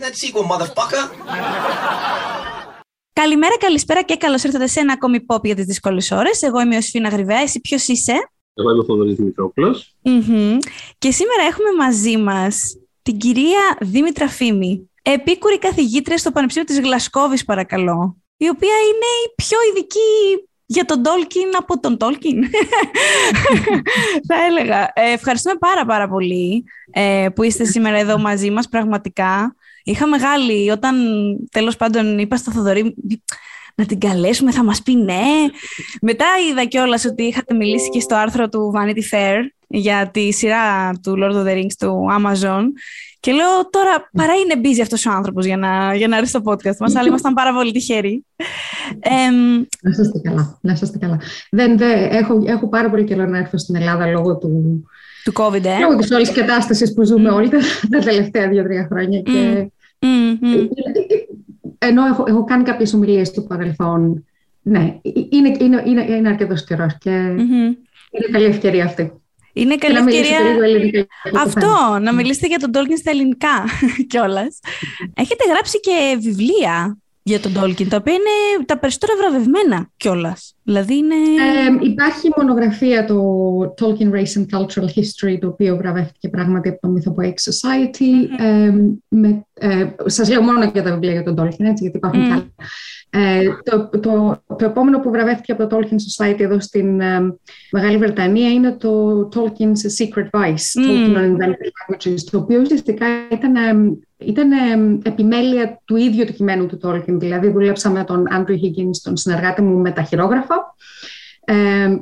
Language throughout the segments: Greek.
that sequel, motherfucker. Καλημέρα, καλησπέρα και καλώς ήρθατε σε ένα ακόμη pop για τις δύσκολες ώρες. Εγώ είμαι ο Σφίνα Γρυβαία. Εσύ ποιος είσαι, Εγώ είμαι ο Θοδωρής Δημητρόπουλος. Μμμ. Και σήμερα έχουμε μαζί μας την κυρία Δήμητρα Φήμη, επίκουρη καθηγήτρια στο Πανεπιστήμιο της Γλασκόβης, παρακαλώ. Η οποία είναι η πιο ειδική για τον Τόλκιν από τον Τόλκιν. Θα έλεγα. Ε, ευχαριστούμε πάρα πάρα πολύ ε, που είστε σήμερα εδώ μαζί μας, πραγματικά. Είχα μεγάλη, όταν τέλος πάντων είπα στο Θοδωρή να την καλέσουμε, θα μας πει ναι. Μετά είδα κιόλας ότι είχατε μιλήσει και στο άρθρο του Vanity Fair για τη σειρά του Lord of the Rings του Amazon και λέω τώρα παρά είναι busy αυτός ο άνθρωπος για να, για να έρθει στο podcast μας, αλλά ήμασταν πάρα πολύ τυχεροί. Εμ, Να είστε καλά. Να είστε καλά. Δεν, δεν, έχω, έχω πάρα πολύ καιρό να έρθω στην Ελλάδα λόγω του, του COVID, ε. λόγω της όλης κατάστασης που ζούμε όλοι τα, τα τελευταία δύο-τρία χρόνια. Και, Μμ, μμ. ενώ έχω, έχω κάνει κάποιες ομιλίες στο παρελθόν, ναι, είναι, είναι, είναι, είναι αρκετός καιρός και Μμμ. είναι καλή ευκαιρία αυτή. Είναι καλή και να μιλήσω και ευκαιρία. λίγο ελληνικά. για το θέμα. Αυτό, να μιλήσετε για τον Τόλκιν στα ελληνικά κιόλας. Έχετε γράψει και βιβλία για τον Τόλκιν, τα οποία είναι τα περισσότερα βραβευμένα κιόλας. Δηλαδή είναι. Ε, υπάρχει μονογραφία το Tolkien Race and Cultural History, το οποίο βραβεύτηκε πράγματι από το Mythopoeic Society. Ε, με, ε, σας λέω μόνο για τα βιβλία για τον Tolkien, έτσι, γιατί υπάρχουν Μμμ. και άλλα. Ε, το, το, το επόμενο που βραβεύτηκε από το Tolkien Society εδώ στην ε, Μεγάλη Βρετανία είναι το Tolkien's Secret Vice, Μμμ. Tolkien on Invented Languages, το οποίο ουσιαστικά ήταν, ε, ήταν ε, επιμέλεια του ίδιου του κειμένου του Tolkien. Δηλαδή, δούλεψα με τον Andrew Higgins, τον συνεργάτη μου, με τα χειρόγραφα ε,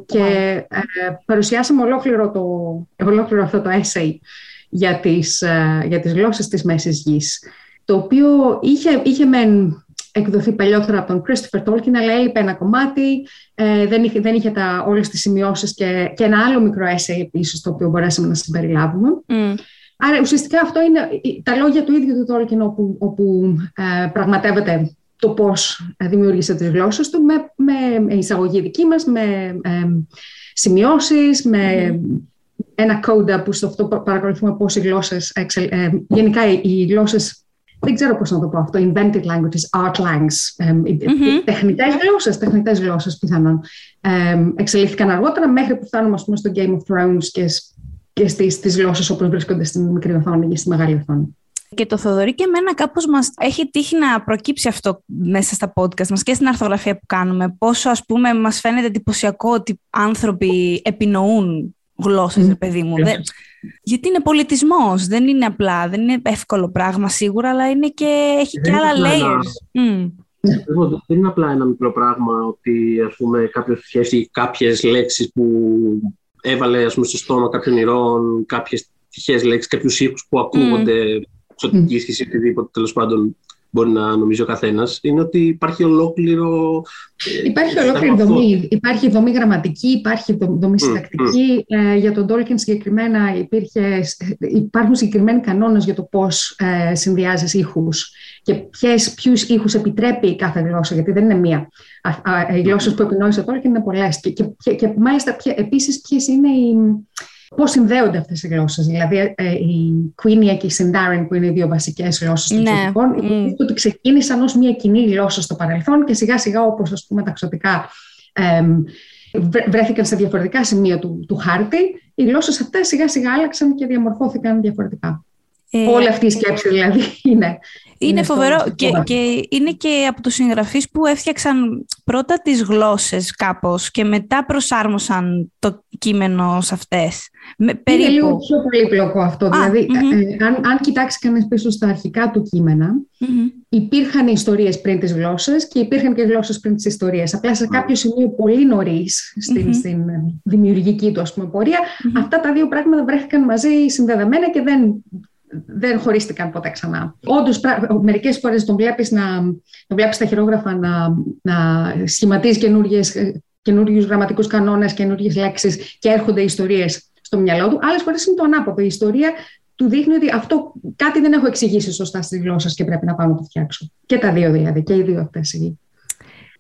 και ε, παρουσιάσαμε ολόκληρο, το, ολόκληρο αυτό το essay για τις, ε, για τις γλώσσες της Μέσης Γης, το οποίο είχε, είχε μεν εκδοθεί παλιότερα από τον Christopher Tolkien, αλλά έλειπε ένα κομμάτι, ε, δεν είχε, δεν είχε τα, όλες τις σημειώσεις και, και ένα άλλο μικρό essay επίσης, το οποίο μπορέσαμε να συμπεριλάβουμε. Μμ. Άρα ουσιαστικά αυτό είναι τα λόγια του ίδιου του Tolkien όπου, όπου ε, πραγματεύεται το πώς ε, δημιούργησε τις γλώσσες του με, με εισαγωγή δική μας, με ε, σημειώσεις, με ένα κόντα που στο αυτό πα- παρακολουθούμε πώς οι γλώσσες, εξελ- ε, γενικά οι, οι γλώσσες, δεν ξέρω πώς να το πω αυτό, invented languages, art languages, ε, οι- Μμμ. τεχνητές γλώσσες, τεχνητές γλώσσες πιθανόν, ε, εξελίχθηκαν αργότερα μέχρι που φτάνουμε ας πούμε, στο Game of Thrones και, σ- και στις, στις γλώσσες όπως βρίσκονται στην μικρή οθόνη ή στη μεγάλη οθόνη. Και το Θοδωρή και εμένα κάπως μας έχει τύχει να προκύψει αυτό μέσα στα podcast μας και στην αρθογραφία που κάνουμε. Πόσο ας πούμε μας φαίνεται εντυπωσιακό ότι άνθρωποι επινοούν γλώσσες, Μμ. ρε παιδί μου. Δεν- Γιατί είναι πολιτισμός, δεν είναι απλά, δεν είναι εύκολο πράγμα σίγουρα, αλλά είναι και, έχει και Δεν άλλα είναι απλά ένα- layers. Μμ. Εγώ, δεν είναι απλά ένα μικρό πράγμα ότι ας πούμε, κάποιος πιέσει κάποιες λέξεις που έβαλε ας πούμε, στο στόμα κάποιων ηρών, κάποιες τυχαίες λέξεις, κάποιους ήχους που ακούγονται, ξωτική ισχύση, οτιδήποτε τέλος πάντων μπορεί να νομίζει ο καθένας, είναι ότι υπάρχει ολόκληρο... ε, Υπάρχει ολόκληρη αυτό. δομή. Υπάρχει δομή γραμματική, υπάρχει δο- δομή συντακτική. Ε, για τον Tolkien συγκεκριμένα υπήρχε, υπάρχουν συγκεκριμένοι κανόνες για το πώς ε, συνδυάζεις ήχους και ποιες, ποιους ήχους επιτρέπει κάθε γλώσσα, γιατί δεν είναι μία. Α, α, οι γλώσσες που επινόησε ο Tolkien είναι πολλές. Και, και, και, και μάλιστα ποια, επίσης ποιες είναι οι, πώς συνδέονται αυτές οι γλώσσες. Δηλαδή ε, η Quenya και η Sindarin που είναι οι δύο βασικές γλώσσες των Ναι. ξωτικών, Μμ. υποτίθεται ότι ξεκίνησαν ως μια κοινή γλώσσα στο παρελθόν και σιγά σιγά όπως ας πούμε τα ξωτικά εμ, βρε- βρέθηκαν σε διαφορετικά σημεία του, του χάρτη, οι γλώσσες αυτές σιγά σιγά άλλαξαν και διαμορφώθηκαν διαφορετικά. Ε, Όλη αυτή η σκέψη δηλαδή είναι. Είναι στο- φοβερό στο και, κομμάτι. και είναι και από τους συγγραφείς που έφτιαξαν πρώτα τις γλώσσες κάπως και μετά προσάρμοσαν το κείμενο σε αυτές. Με, Είναι λίγο περίπου. πιο πολύπλοκο αυτό. δηλαδή, μμμ. ε, αν, αν κοιτάξεις κανείς πίσω στα αρχικά του κείμενα, Μμμ. υπήρχαν ιστορίες πριν τις γλώσσες και υπήρχαν και γλώσσες πριν τις ιστορίες. Απλά σε κάποιο σημείο πολύ νωρίς στην, Μμμ. στην δημιουργική του ας πούμε, πορεία, Μμμ. αυτά τα δύο πράγματα βρέθηκαν μαζί συνδεδεμένα και δεν, δεν χωρίστηκαν ποτέ ξανά. Όντως, μερικές φορές τον βλέπεις τον βλέπεις τα χειρόγραφα να, να σχηματίζει καινούριου γραμματικούς κανόνες, καινούριε λέξεις και έρχονται ιστορίες στο μυαλό του. Άλλες φορές είναι το ανάποδο. Η ιστορία του δείχνει ότι αυτό κάτι δεν έχω εξηγήσει σωστά στι γλώσσε και πρέπει να πάω να το φτιάξω. Και τα δύο δηλαδή, και οι δύο αυτές οι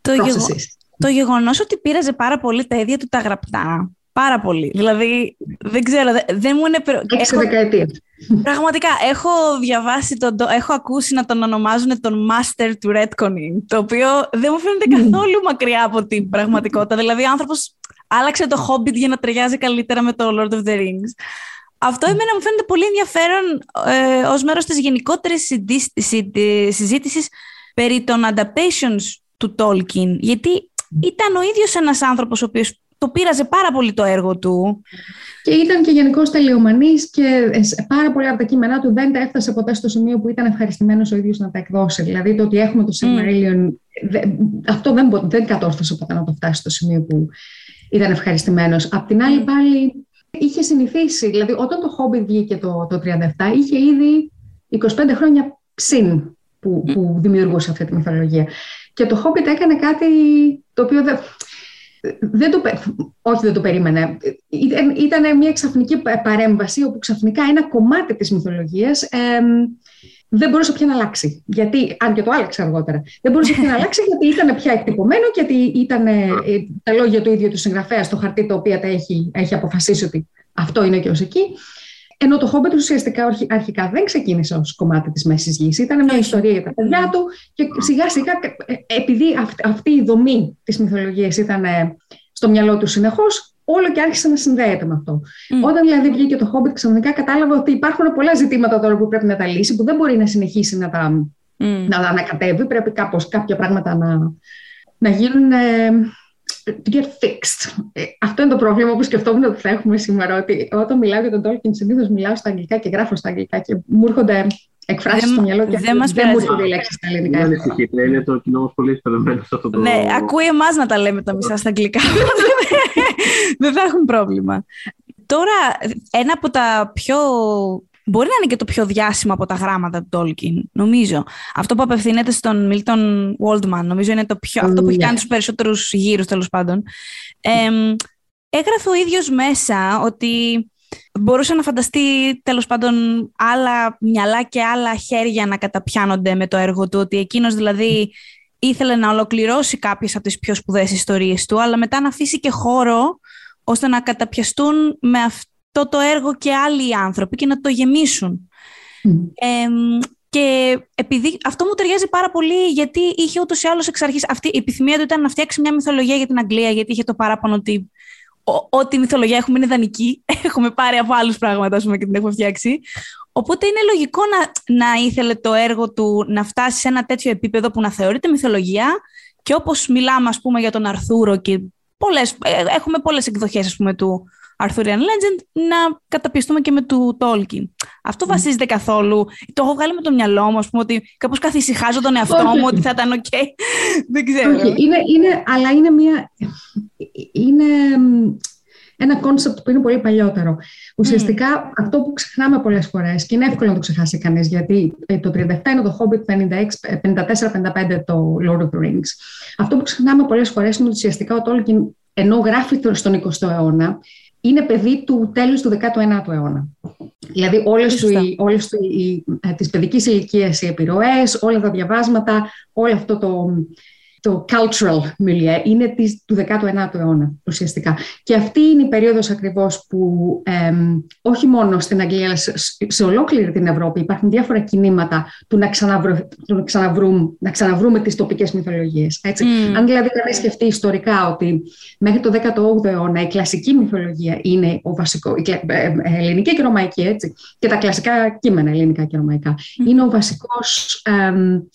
Το, γεγο... processes. το γεγονός ότι πήραζε πάρα πολύ τα ίδια του τα γραπτά, πάρα πολύ. Δηλαδή, δεν ξέρω, δε- δεν μου είναι... προ- Έξι έχω- δεκαετίες. Πραγματικά, έχω διαβάσει, τον, έχω ακούσει να τον ονομάζουν τον Master του Redconing, το οποίο δεν μου φαίνεται καθόλου μακριά από την πραγματικότητα. Δηλαδή, ο άνθρωπος άλλαξε το Hobbit για να ταιριάζει καλύτερα με το Lord of the Rings. Αυτό εμένα μου φαίνεται πολύ ενδιαφέρον ε, ως μέρος της γενικότερης συζήτησης περί των adaptations του Tolkien, γιατί ήταν ο ίδιος ένας άνθρωπος ο οποίος το πείραζε πάρα πολύ το έργο του. Και ήταν και γενικώ τελειομανής και πάρα πολλά από τα κείμενά του δεν τα έφτασε ποτέ στο σημείο που ήταν ευχαριστημένος ο ίδιος να τα εκδώσει. Δηλαδή το ότι έχουμε το Silmarillion, mm. αυτό δεν, δεν κατόρθωσε ποτέ να το φτάσει στο σημείο που ήταν ευχαριστημένος. Απ' την άλλη, πάλι είχε συνηθίσει. Δηλαδή, όταν το Hobbit βγήκε το, το 37, είχε ήδη 25 χρόνια ψην που, που δημιουργούσε αυτή τη μυθολογία. Και το Hobbit έκανε κάτι το οποίο δεν, δεν το, όχι δεν το περίμενε. Ήταν, ήταν μια ξαφνική παρέμβαση όπου ξαφνικά ένα κομμάτι της μυθολογίας δεν μπορούσε πια να αλλάξει. Γιατί, αν και το άλλαξε αργότερα, δεν μπορούσε πια να αλλάξει γιατί ήταν πια εκτυπωμένο και γιατί ήταν ε, τα λόγια του ίδιου του συγγραφέα στο χαρτί το οποίο τα έχει, έχει αποφασίσει ότι αυτό είναι και ως εκεί. Ενώ το Hobbit ουσιαστικά αρχικά δεν ξεκίνησε ως κομμάτι της μέσης γης. Ήταν μια ιστορία για τα παιδιά του και σιγά σιγά, ε, επειδή αυτή η δομή της μυθολογίας ήταν ε, στο μυαλό του συνεχώς, όλο και άρχισε να συνδέεται με αυτό. Όταν δηλαδή βγήκε το Hobbit, ξαφνικά κατάλαβα ότι υπάρχουν πολλά ζητήματα τώρα που πρέπει να τα λύσει, που δεν μπορεί να συνεχίσει να τα, mm. να τα ανακατεύει. Πρέπει κάπως κάποια πράγματα να, να γίνουν ε, to get fixed. Ε, αυτό είναι το πρόβλημα που σκεφτόμουν ότι θα έχουμε σήμερα. Ότι όταν μιλάω για τον Tolkien, συνήθως μιλάω στα αγγλικά και γράφω στα αγγλικά και μου έρχονται εκφράσεις στο μυαλό και δεν, δεν μου έρχονται οι λέξεις στα ελληνικά. Δεν ανησυχείτε, είναι το κοινό μας πολύ εκτελεμένο σε αυτό το Ναι, ακούει εμάς να τα λέμε τα μισά στα αγγλικά. δεν θα έχουν πρόβλημα. Τώρα, ένα από τα πιο Μπορεί να είναι και το πιο διάσημο από τα γράμματα του Tolkien, νομίζω. Αυτό που απευθύνεται στον Milton Waldman, νομίζω είναι το πιο, αυτό που έχει κάνει τους περισσότερους γύρους τέλος πάντων. Ε, έγραφε ο ίδιος μέσα ότι μπορούσε να φανταστεί τέλος πάντων άλλα μυαλά και άλλα χέρια να καταπιάνονται με το έργο του, ότι εκείνος δηλαδή ήθελε να ολοκληρώσει κάποιες από τις πιο σπουδαίες ιστορίες του, αλλά μετά να αφήσει και χώρο ώστε να καταπιαστούν με αυτό το έργο και άλλοι άνθρωποι και να το γεμίσουν. και επειδή αυτό μου ταιριάζει πάρα πολύ, γιατί είχε ούτως ή άλλως εξ αρχής αυτή η επιθυμία του ήταν να φτιάξει μια μυθολογία για την Αγγλία, γιατί είχε το παράπονο ότι ό,τι μυθολογία έχουμε είναι δανεική. έχουμε πάρει από άλλους πράγματα πούμε, και την έχουμε φτιάξει. Οπότε είναι λογικό να, να ήθελε το έργο του να φτάσει σε ένα τέτοιο επίπεδο που να θεωρείται μυθολογία και όπως μιλάμε, ας πούμε, για τον Αρθούρο και πολλές, ε, έχουμε πολλές εκδοχές του Arthurian Legend να καταπιαστούμε και με του Tolkien. Αυτό mm. βασίζεται καθόλου. Το έχω βγάλει με το μυαλό μου, ας πούμε, ότι κάπως καθησυχάζω τον εαυτό μου ότι θα ήταν OK. Δεν ξέρω. Όχι, είναι, είναι, αλλά είναι μια. Είναι ένα concept που είναι πολύ παλιότερο. Ουσιαστικά αυτό που ξεχνάμε πολλές φορές και είναι εύκολο να το ξεχάσει κανείς γιατί ε, το 37 είναι το Hobbit, 54-55 το Lord of the Rings. Αυτό που ξεχνάμε πολλές φορές είναι ότι ουσιαστικά ο Tolkien ενώ γράφει στον 20ο αιώνα είναι παιδί του τέλους του 19ου αιώνα. Δηλαδή όλες, του, όλες του, οι, ε, τις παιδικής ηλικίας οι επιρροές, όλα τα διαβάσματα, όλο αυτό το, το cultural milieu είναι της, του 19ου αιώνα ουσιαστικά. Και αυτή είναι η περίοδος ακριβώς που όχι μόνο στην Αγγλία αλλά σε, σε, ολόκληρη την Ευρώπη υπάρχουν διάφορα κινήματα του να, του να, να ξαναβρούμε τις τοπικές μυθολογίες. Έτσι. Mm. Αν δηλαδή κανείς σκεφτεί ιστορικά ότι μέχρι το 18ο αιώνα η κλασική μυθολογία είναι ο βασικό, η ε, ε, ελληνική και ρωμαϊκή έτσι, και τα κλασικά κείμενα ελληνικά και ρωμαϊκά mm. είναι ο βασικός είναι,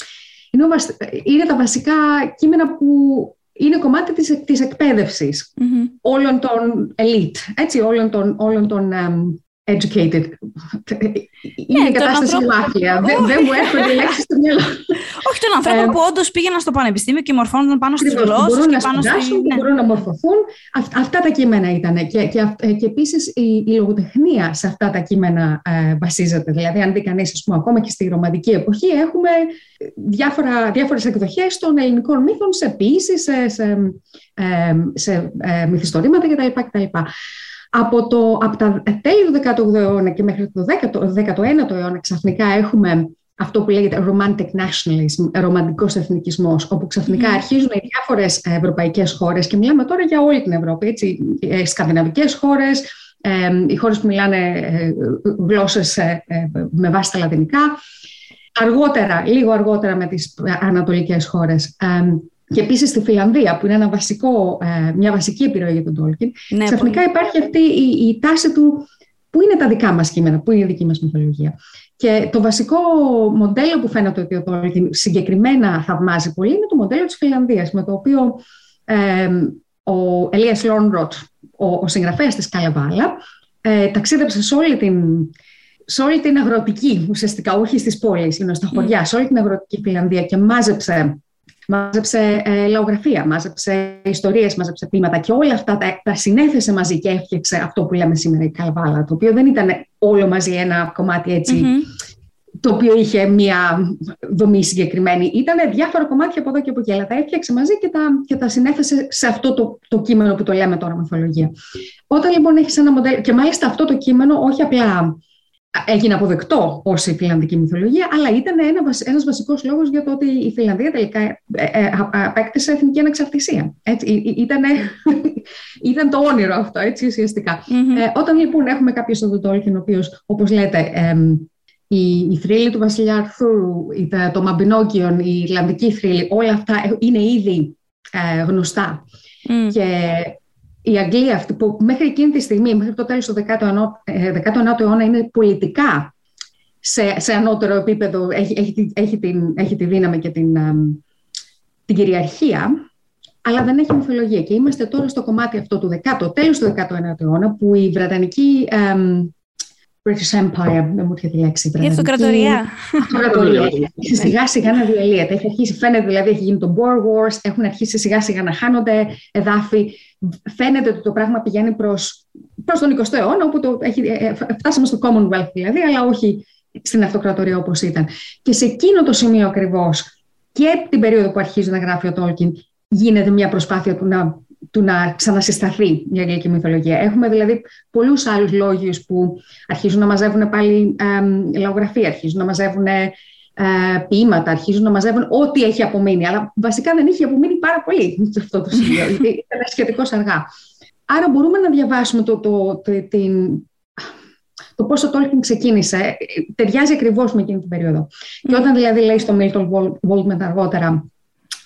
είναι τα βασικά κείμενα που είναι κομμάτι της, της εκπαίδευσης mm-hmm. όλων των elite, έτσι, όλων των, όλων των educated. Είναι η κατάσταση μάχλια. Δεν μου έρχονται οι λέξεις στο μυαλό. Όχι των ανθρώπων που όντως πήγαιναν στο πανεπιστήμιο και μορφώνονταν πάνω στι γλώσσε και πάνω στη. Ναι. Μπορούν να μορφωθούν. Αυτά τα κείμενα ήταν. Και, και, και επίσης η, η λογοτεχνία σε αυτά τα κείμενα ε, βασίζεται. Δηλαδή, αν δει κανείς, ακόμα και στη ρομαντική εποχή, έχουμε διάφορες εκδοχές των ελληνικών μύθων σε ποιήσεις, σε, σε, ε, σε ε, μυθιστορήματα κτλ από, το, από τα τέλη του 18ου αιώνα και μέχρι το 19ο αιώνα ξαφνικά έχουμε αυτό που λέγεται romantic nationalism, ρομαντικός εθνικισμός, όπου ξαφνικά mm. αρχίζουν οι διάφορες ευρωπαϊκές χώρες και μιλάμε τώρα για όλη την Ευρώπη, έτσι, σκανδιναβικές χώρες, οι χώρες που μιλάνε γλώσσες με βάση τα λατινικά. Αργότερα, λίγο αργότερα με τις ανατολικές χώρες. Και επίσης στη Φιλανδία, που είναι ένα βασικό, μια βασική επιρροή για τον Τόλκιν, ναι, ξαφνικά πολύ. υπάρχει αυτή η, η τάση του πού είναι τα δικά μας κείμενα, πού είναι η δική μας μυθολογία. Και το βασικό μοντέλο που φαίνεται ότι ο Τόλκιν συγκεκριμένα θαυμάζει πολύ είναι το μοντέλο της Φιλανδίας, με το οποίο ε, ο Ελίας Λόρνροτ, ο, ο συγγραφέας της Καλαβάλα, ε, ταξίδεψε σε όλη την, σε όλη την αγροτική, ουσιαστικά, όχι στις πόλεις, είναι στα χωριά, mm. σε όλη την αγροτική Φιλανδία και μάζεψε Μάζεψε ε, λαογραφία, μάζεψε ιστορίες, μάζεψε ποίηματα και όλα αυτά τα, τα συνέθεσε μαζί και έφτιαξε αυτό που λέμε σήμερα η Καλβάλα, το οποίο δεν ήταν όλο μαζί ένα κομμάτι το οποίο είχε μία δομή συγκεκριμένη. Ήταν διάφορα κομμάτια από εδώ και από εκεί, αλλά τα έφτιαξε μαζί και τα, και τα συνέθεσε σε αυτό το, το κείμενο που το λέμε τώρα μυθολογία. Όταν λοιπόν έχεις ένα μοντέλο, και μάλιστα αυτό το κείμενο όχι απλά έγινε αποδεκτό ως η φιλανδική μυθολογία, αλλά ήταν ένα, ένας βασικός λόγος για το ότι η Φιλανδία τελικά ε, ε, απέκτησε εθνική ανεξαρτησία. Έτσι, ήτανε, ήταν το όνειρο αυτό, έτσι ουσιαστικά. Mm-hmm. Ε, όταν λοιπόν έχουμε κάποιο στον Τόλκιν, ο οποίος, όπως λέτε, ε, η, η θρύλη του βασιλιά Αρθούρου, το Μαμπινόκιον, η Ιρλανδική θρύλη, όλα αυτά είναι ήδη ε, γνωστά. Mm. Και η Αγγλία αυτή που μέχρι εκείνη τη στιγμή, μέχρι το τέλος του 19ου αιώνα είναι πολιτικά σε, σε ανώτερο επίπεδο, έχει, έχει, έχει, την, έχει τη δύναμη και την, την κυριαρχία, αλλά δεν έχει μυθολογία. Και είμαστε τώρα στο κομμάτι αυτό του 10, τέλος του 19ου αιώνα, που η Βρετανική British Empire, δεν μου έρχεται η λέξη. Η αυτοκρατορία. Αυτοκρατορία. σιγά σιγά να διαλύεται. Έχει αρχίσει, φαίνεται δηλαδή, έχει γίνει το Boer Wars, έχουν αρχίσει σιγά σιγά να χάνονται εδάφη. Φαίνεται ότι το πράγμα πηγαίνει προς προς τον 20ο αιώνα, όπου το έχει, ε, ε, φτάσαμε στο Commonwealth δηλαδή, αλλά όχι στην αυτοκρατορία όπως ήταν. Και σε εκείνο το σημείο ακριβώς και την περίοδο που αρχίζει να γράφει ο Τόλκιν, γίνεται μια προσπάθεια του να του να ξανασυσταθεί η αγγλική μυθολογία. Έχουμε δηλαδή πολλούς άλλους λόγιους που αρχίζουν να μαζεύουν πάλι ε, λαογραφία, αρχίζουν να μαζεύουν ε, ποίηματα, αρχίζουν να μαζεύουν ό,τι έχει απομείνει. Αλλά βασικά δεν έχει απομείνει πάρα πολύ σε αυτό το σημείο, γιατί ήταν σχετικώ αργά. Άρα μπορούμε να διαβάσουμε το, το, το, την, το πόσο Tolkien ξεκίνησε, ταιριάζει ακριβώς με εκείνη την περίοδο. Και όταν δηλαδή λέει στο Milton Waldman αργότερα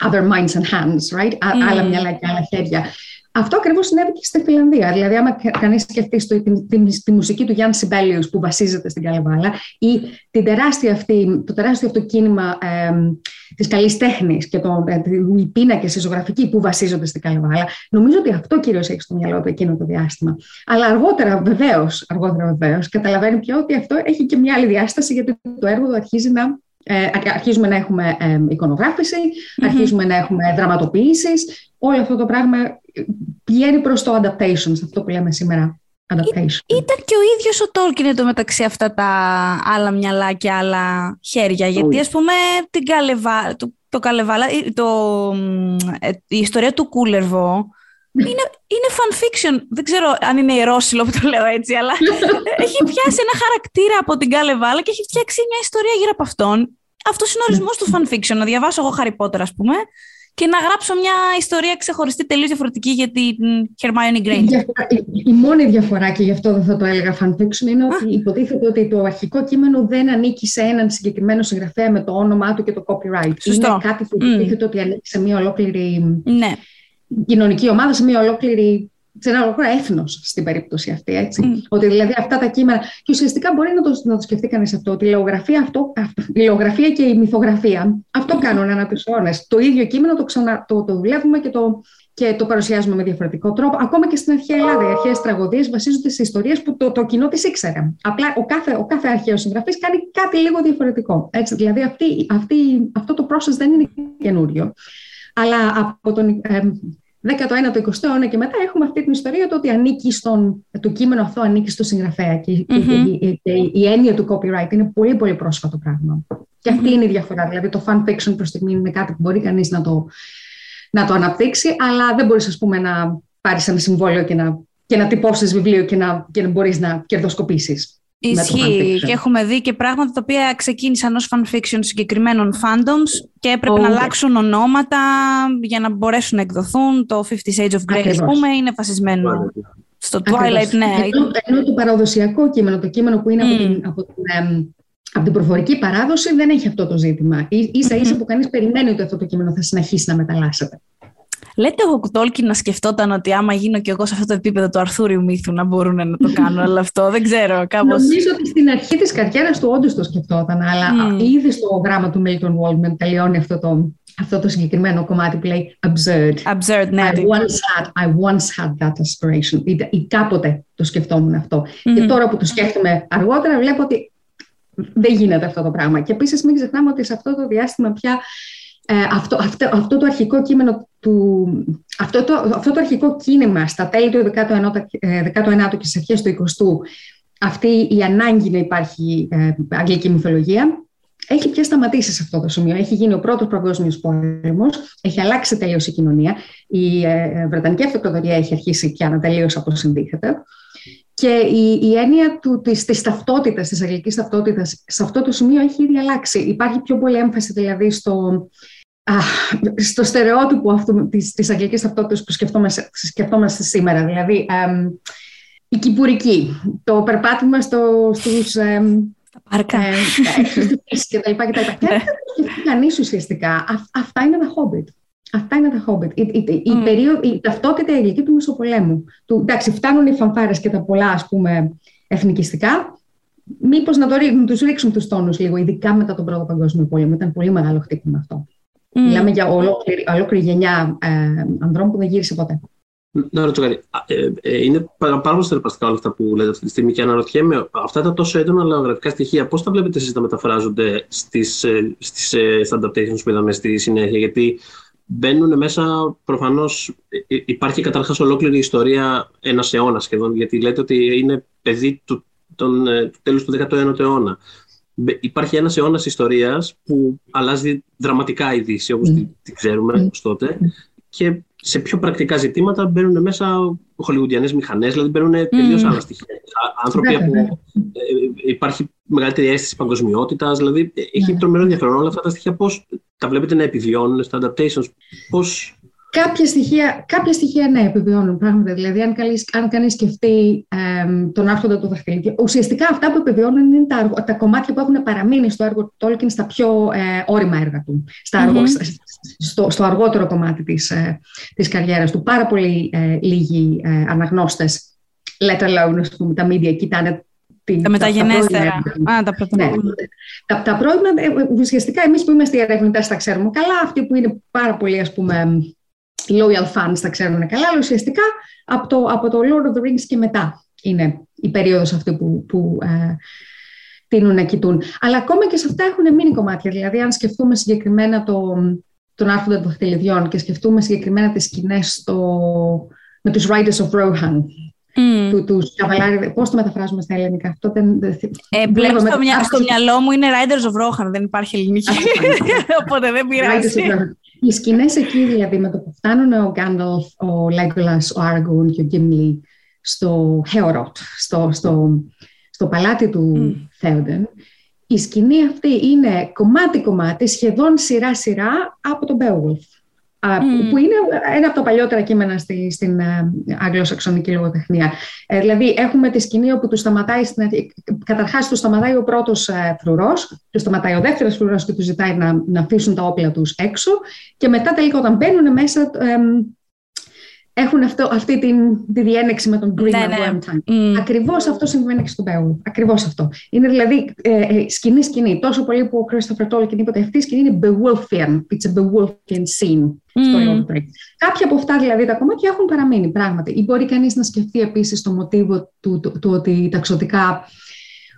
other minds and hands, right? Mm. Άλλα μυαλά και άλλα χέρια. Αυτό ακριβώς συνέβη και στη Φιλανδία. Δηλαδή, άμα κανείς σκεφτεί στο, τη, τη, μουσική του Γιάννη Σιμπέλιους που βασίζεται στην Καλαβάλα ή την τεράστια αυτή, το τεράστιο αυτό κίνημα ε, της καλή τέχνη και το, ε, οι πίνακες, η ζωγραφική που βασίζονται στην Καλαβάλα, νομίζω ότι αυτό κυρίως έχει στο μυαλό του εκείνο το διάστημα. Αλλά αργότερα, βεβαίως, αργότερα βεβαίως, καταλαβαίνει πια ότι αυτό έχει και μια άλλη διάσταση, γιατί το έργο του αρχίζει να ε, αρχίζουμε να έχουμε ε, εικονογραφηση αρχίζουμε να έχουμε δραματοποιήσεις. Όλο αυτό το πράγμα πηγαίνει προς το adaptation, αυτό που λέμε σήμερα. Adaptation. Ήταν και ο ίδιος ο Τόλκιν εντωμεταξύ αυτά τα άλλα μυαλά και άλλα χέρια. Γιατί ας πούμε την Καλεβα... το, το, Καλεβάλα, το, ε, η ιστορία του Κούλερβο είναι, είναι fan fiction. Δεν ξέρω αν είναι ιερόσιλο που το λέω έτσι, αλλά έχει πιάσει ένα χαρακτήρα από την Καλεβάλα και έχει φτιάξει μια ιστορία γύρω από αυτόν. Αυτός είναι ο ορισμός του fan fiction. Να διαβάσω εγώ Harry Potter, ας πούμε, και να γράψω μια ιστορία ξεχωριστή, τελείως διαφορετική για την Hermione Granger. Η, μόνη διαφορά, και γι' αυτό δεν θα το έλεγα fan fiction, είναι ότι υποτίθεται ότι το αρχικό κείμενο δεν ανήκει σε έναν συγκεκριμένο συγγραφέα με το όνομά του και το copyright. Σωστό. Είναι κάτι που υποτίθεται ότι ανήκει σε μια ολόκληρη ναι. Κοινωνική ομάδα, σε μια ολόκληρη σε ένα ολόκληρο έθνος στην περίπτωση αυτή. Έτσι. Mm. Ότι δηλαδή αυτά τα κείμενα. Και ουσιαστικά μπορεί να το, να το σκεφτεί κανείς αυτό, ότι η λογογραφία, αυτό, η λογογραφία και η μυθογραφία αυτό mm. κάνουν ανά του αιώνε. Το ίδιο κείμενο το, ξανα, το, το δουλεύουμε και το, και το παρουσιάζουμε με διαφορετικό τρόπο. Ακόμα και στην αρχαία Ελλάδα, οι αρχαίες τραγωδίες βασίζονται σε ιστορίες που το, το κοινό τις ήξερε. Απλά ο κάθε, ο κάθε αρχαίος συγγραφής κάνει κάτι λίγο διαφορετικό. Έτσι, δηλαδή αυτή, αυτή, αυτό το process δεν είναι καινούριο. Αλλά από τον, ε, 19ο, 20ο αιώνα και μετά έχουμε αυτή την ιστορία το ότι ανήκει στον, το κείμενο αυτό ανήκει στο συγγραφέα και, mm-hmm. και, και, η έννοια του copyright είναι πολύ πολύ πρόσφατο πράγμα. Και αυτή mm-hmm. είναι η διαφορά. Δηλαδή το fan fiction προς στιγμή είναι κάτι που μπορεί κανείς να το, να το αναπτύξει, αλλά δεν μπορείς ας πούμε να πάρεις ένα συμβόλαιο και να, και να τυπώσεις βιβλίο και να, και να μπορείς να κερδοσκοπήσεις. Ισχύει και έχουμε δει και πράγματα τα οποία ξεκίνησαν ως fanfiction συγκεκριμένων fandoms και έπρεπε να αλλάξουν ονόματα για να μπορέσουν να εκδοθούν. Το Fifty Shades of Grey, ας πούμε, είναι φασισμένο Στο Twilight, ναι. Ενώ, ενώ, το παραδοσιακό κείμενο, το κείμενο που είναι από, την, από, την, από την προφορική παράδοση, δεν έχει αυτό το ζήτημα. Ίσα ίσα που κανείς περιμένει ότι αυτό το κείμενο θα συνεχίσει να μεταλλάσσεται. Λέτε ο Τόλκιν να σκεφτόταν ότι άμα γίνω κι εγώ σε αυτό το επίπεδο του Αρθούριου μύθου να μπορούν να το κάνουν, αλλά αυτό δεν ξέρω. Κάπως... Νομίζω ότι στην αρχή της καριέρας του όντως το σκεφτόταν, αλλά mm. ήδη στο γράμμα του Milton Waldman τελειώνει αυτό το, αυτό το συγκεκριμένο κομμάτι που λέει absurd. Absurd, ναι. I once had, I once had that aspiration. Ή, ή κάποτε το σκεφτόμουν αυτό. Mm-hmm. Και τώρα που το σκέφτομαι αργότερα βλέπω ότι δεν γίνεται αυτό το πράγμα. Και επίσης μην ξεχνάμε ότι σε αυτό το διάστημα πια ε, αυτό, αυτό, αυτό το αρχικό κείμενο του, αυτό, το, αυτό το αρχικό κίνημα στα τέλη του 19ου, 19ου και στις αρχές του 20ου αυτή η ανάγκη να υπάρχει ε, αγγλική μυθολογία έχει πια σταματήσει σε αυτό το σημείο. Έχει γίνει ο πρώτος παγκόσμιος πόλεμος, έχει αλλάξει τελείως η κοινωνία. Η ε, Βρετανική Αυτοκρατορία έχει αρχίσει πια να τελείω αποσυνδύεται. Και η, η έννοια του, της, της ταυτότητας, της αγγλικής ταυτότητας, σε αυτό το σημείο έχει ήδη αλλάξει. Υπάρχει πιο πολύ έμφαση δηλαδή στο, στο στερεότυπο αυτού της, της αγγλικής ταυτότητας που σκεφτόμαστε, σκεφτόμαστε σήμερα. Δηλαδή, η κυπουρική, το περπάτημα στο, στους... τα πάρκα. Ε, και τα λοιπά και τα λοιπά. Και αν σκεφτεί κανείς ουσιαστικά, αυτά είναι τα Hobbit. Αυτά είναι τα Hobbit. Η, η, η, mm. περίοδο, η ταυτότητα αγγλική του Μεσοπολέμου. Του, εντάξει, φτάνουν οι φανφάρες και τα πολλά, ας πούμε, εθνικιστικά. Μήπως να, το, να τους ρίξουν τους τόνους λίγο, ειδικά μετά τον Πρώτο Παγκόσμιο Πόλεμο. Ήταν πολύ μεγάλο χτύπημα αυτό. Mm. Μιλάμε για ολόκληρη, ολόκληρη γενιά ε, ανδρών που δεν γύρισε ποτέ. Να ρωτήσω κάτι. Ε, ε, είναι πάρα πολύ στερεπαστικά όλα αυτά που λέτε αυτή τη στιγμή και αναρωτιέμαι αυτά τα τόσο έντονα λαογραφικά στοιχεία, πώς τα βλέπετε εσείς να μεταφράζονται στις, ε, στις, στις adaptations που είδαμε στη συνέχεια; Γιατί μπαίνουν μέσα, προφανώς υπάρχει καταρχάς ολόκληρη ιστορία ένας αιώνας σχεδόν, γιατί λέτε ότι είναι παιδί του, τον, του τέλους του 19ου αιώνα υπάρχει ένας αιώνας ιστορίας που αλλάζει δραματικά η Δύση, όπως mm. τη, ξέρουμε mm. τότε, και σε πιο πρακτικά ζητήματα μπαίνουν μέσα χολιγουντιανές μηχανές, δηλαδή μπαίνουν mm. τελείως άλλα στοιχεία. Άνθρωποι που ε, υπάρχει μεγαλύτερη αίσθηση παγκοσμιότητας, δηλαδή έχει ναι. τρομερό ενδιαφέρον όλα αυτά τα στοιχεία, πώς τα βλέπετε να επιβιώνουν στα adaptations, πώς Κάποια στοιχεία, κάποια στοιχεία ναι, επιβιώνουν πράγματα. Δηλαδή, αν, καλείς, αν κανείς σκεφτεί ε, τον άρχοντα του δαχτυλιδιού, ουσιαστικά αυτά που επιβιώνουν είναι τα, τα κομμάτια που έχουν παραμείνει στο έργο του Τόλκιν στα πιο ε, όρημα έργα του, στα mm-hmm. στο, στο αργότερο κομμάτι της, ε, της καριέρας του. Πάρα πολύ ε, λίγοι ε, αναγνώστες, let alone πούμε, τα media, κοιτάνε την, τα μεταγενέστερα. Α, τα πρώτα. Ναι. Τα, τα πρώιμα, ε, ουσιαστικά εμείς που είμαστε οι ερευνητές τα ξέρουμε καλά, αυτοί που είναι πάρα πολύ ας πούμε loyal fans τα ξέρουν καλά, αλλά ουσιαστικά από το, από το Lord of the Rings και μετά είναι η περίοδος αυτή που, που ε, τείνουν να κοιτούν. Αλλά ακόμα και σε αυτά έχουν μείνει κομμάτια. Δηλαδή, αν σκεφτούμε συγκεκριμένα το, τον άρχοντα των χτελιδιών και σκεφτούμε συγκεκριμένα τις σκηνές με τους Riders of Rohan, Mm. Του, τους Πώς το μεταφράζουμε στα ελληνικά; Αυτό. Δεν, ε, πλέον στο, μυα, στο μυαλό μου είναι Riders of Rohan, δεν υπάρχει ελληνική. Οπότε δεν πειράζει. Οι σκηνές εκεί, δηλαδή, με το που φτάνουν ο Γκάνταλφ, ο Λέγκολα, ο Άργουν και ο Γκίμλι στο Χέοροτ, στο, στο, στο παλάτι του mm. Θέοντεν, η σκηνή αυτή είναι κομμάτι-κομμάτι, σχεδόν σειρά-σειρά από τον Beowulf. Mm. που είναι ένα από τα παλιότερα κείμενα στη, στην ε, αγγλοσαξονική λογοτεχνία. Ε, δηλαδή έχουμε τη σκηνή όπου του σταματάει, στην, καταρχάς του σταματάει ο πρώτος ε, φρουρός, του σταματάει ο δεύτερος φρουρός και του ζητάει να, να αφήσουν τα όπλα τους έξω και μετά τελικά όταν μπαίνουν μέσα ε, έχουν αυτό, αυτή την, τη διένεξη με τον Green ναι, ναι. Mm. Ακριβώς αυτό συμβαίνει και στον Beowulf. Ακριβώς αυτό. Είναι δηλαδή σκηνή-σκηνή. Ε, Τόσο πολύ που ο Christopher Tolkien είπε ότι αυτή η σκηνή είναι Beowulfian. It's a Beowulfian scene στο Lord of Κάποια από αυτά δηλαδή τα κομμάτια έχουν παραμείνει πράγματι. Ή μπορεί κανείς να σκεφτεί επίσης το μοτίβο του, του, του ότι τα ξωτικά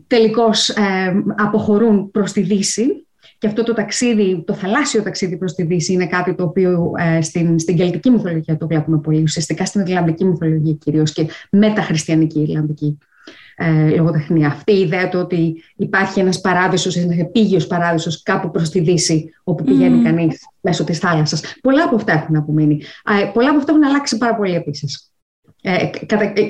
τελικώς ε, αποχωρούν προς τη Δύση και αυτό το ταξίδι, το θαλάσσιο ταξίδι προς τη Δύση είναι κάτι το οποίο ε, στην, στην κελτική μυθολογία το βλέπουμε πολύ, ουσιαστικά στην Ιρλανδική μυθολογία κυρίως και μεταχριστιανική Ιρλανδική ε, λογοτεχνία. Αυτή η ιδέα του ότι υπάρχει ένας παράδεισος, ένας επίγειος παράδεισος κάπου προς τη Δύση όπου πηγαίνει mm. κανείς μέσω της θάλασσας. Πολλά από αυτά έχουν απομείνει. Ε, πολλά από αυτά έχουν αλλάξει πάρα πολύ επίσης. Ε,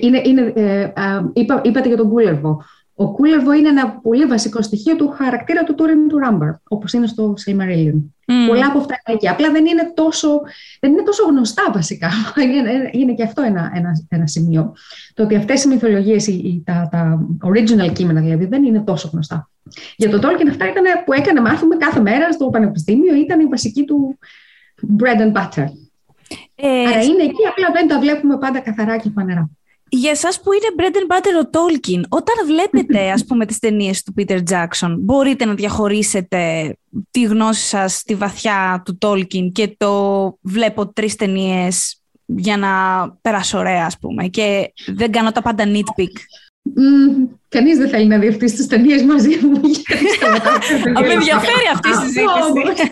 είναι, είναι, ε, είπα, είπατε για τον Κούλερβο. Ο κούλεβο είναι ένα πολύ βασικό στοιχείο του χαρακτήρα του Τούριν του Ράμπαρ, όπως είναι στο Silmarillion. Mm. Πολλά από αυτά είναι εκεί. Απλά δεν είναι τόσο, δεν είναι τόσο γνωστά βασικά. Είναι, είναι και αυτό ένα, ένα, ένα σημείο. Το ότι αυτές οι μυθολογίες, οι, τα, τα original κείμενα δηλαδή, δεν είναι τόσο γνωστά. Για τον Tolkien αυτά ήταν που έκανε μάθουμε κάθε μέρα στο πανεπιστήμιο, ήταν η βασική του bread and butter. Ε, Άρα είναι εκεί, απλά δεν τα βλέπουμε πάντα καθαρά και φανερά. Για εσάς που είναι bread and butter ο Tolkien, όταν βλέπετε ας πούμε τις ταινίες του Peter Jackson, μπορείτε να διαχωρίσετε τη γνώση σας στη βαθιά του Tolkien και το βλέπω τρεις ταινίες για να περάσω ωραία ας πούμε και δεν κάνω τα πάντα nitpick. Mm, Κανείς δεν θέλει να δει αυτέ τι ταινίες μαζί μου. Με ενδιαφέρει αυτή η συζήτηση.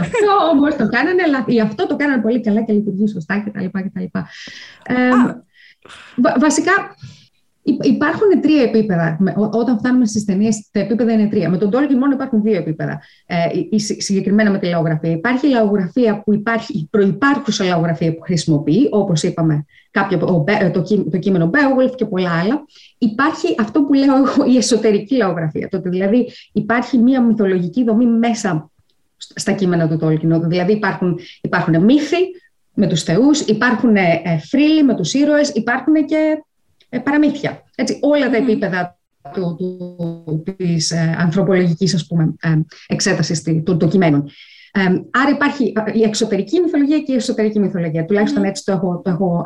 Αυτό όμως το κάνανε, αλλά αυτό το κάνανε πολύ καλά και λειτουργεί σωστά κτλ. Βασικά, Υπάρχουν τρία επίπεδα. Όταν φτάνουμε στις ταινίες, τα επίπεδα είναι τρία. Με τον Tolkien μόνο υπάρχουν δύο επίπεδα. Ε, συγκεκριμένα με τη λαογραφία. Υπάρχει η λαογραφία που υπάρχει, η προπάρχουσα λαογραφία που χρησιμοποιεί, όπως είπαμε, κάποιο, το, το κείμενο Beowulf και πολλά άλλα. Υπάρχει αυτό που λέω εγώ, η εσωτερική λαογραφία. Το ότι δηλαδή υπάρχει μία μυθολογική δομή μέσα στα κείμενα του Tolkien. Δηλαδή υπάρχουν, υπάρχουν μύθοι με τους θεούς, υπάρχουν ε, φρύλοι με τους ήρωες, υπάρχουν και ε, παραμύθια. Έτσι, όλα τα επίπεδα του, του, της ε, ανθρωπολογικής ας πούμε, ε, εξέτασης των, των κειμένων. Ε, άρα υπάρχει η εξωτερική μυθολογία και η εσωτερική μυθολογία. Τουλάχιστον έτσι το έχω, το έχω,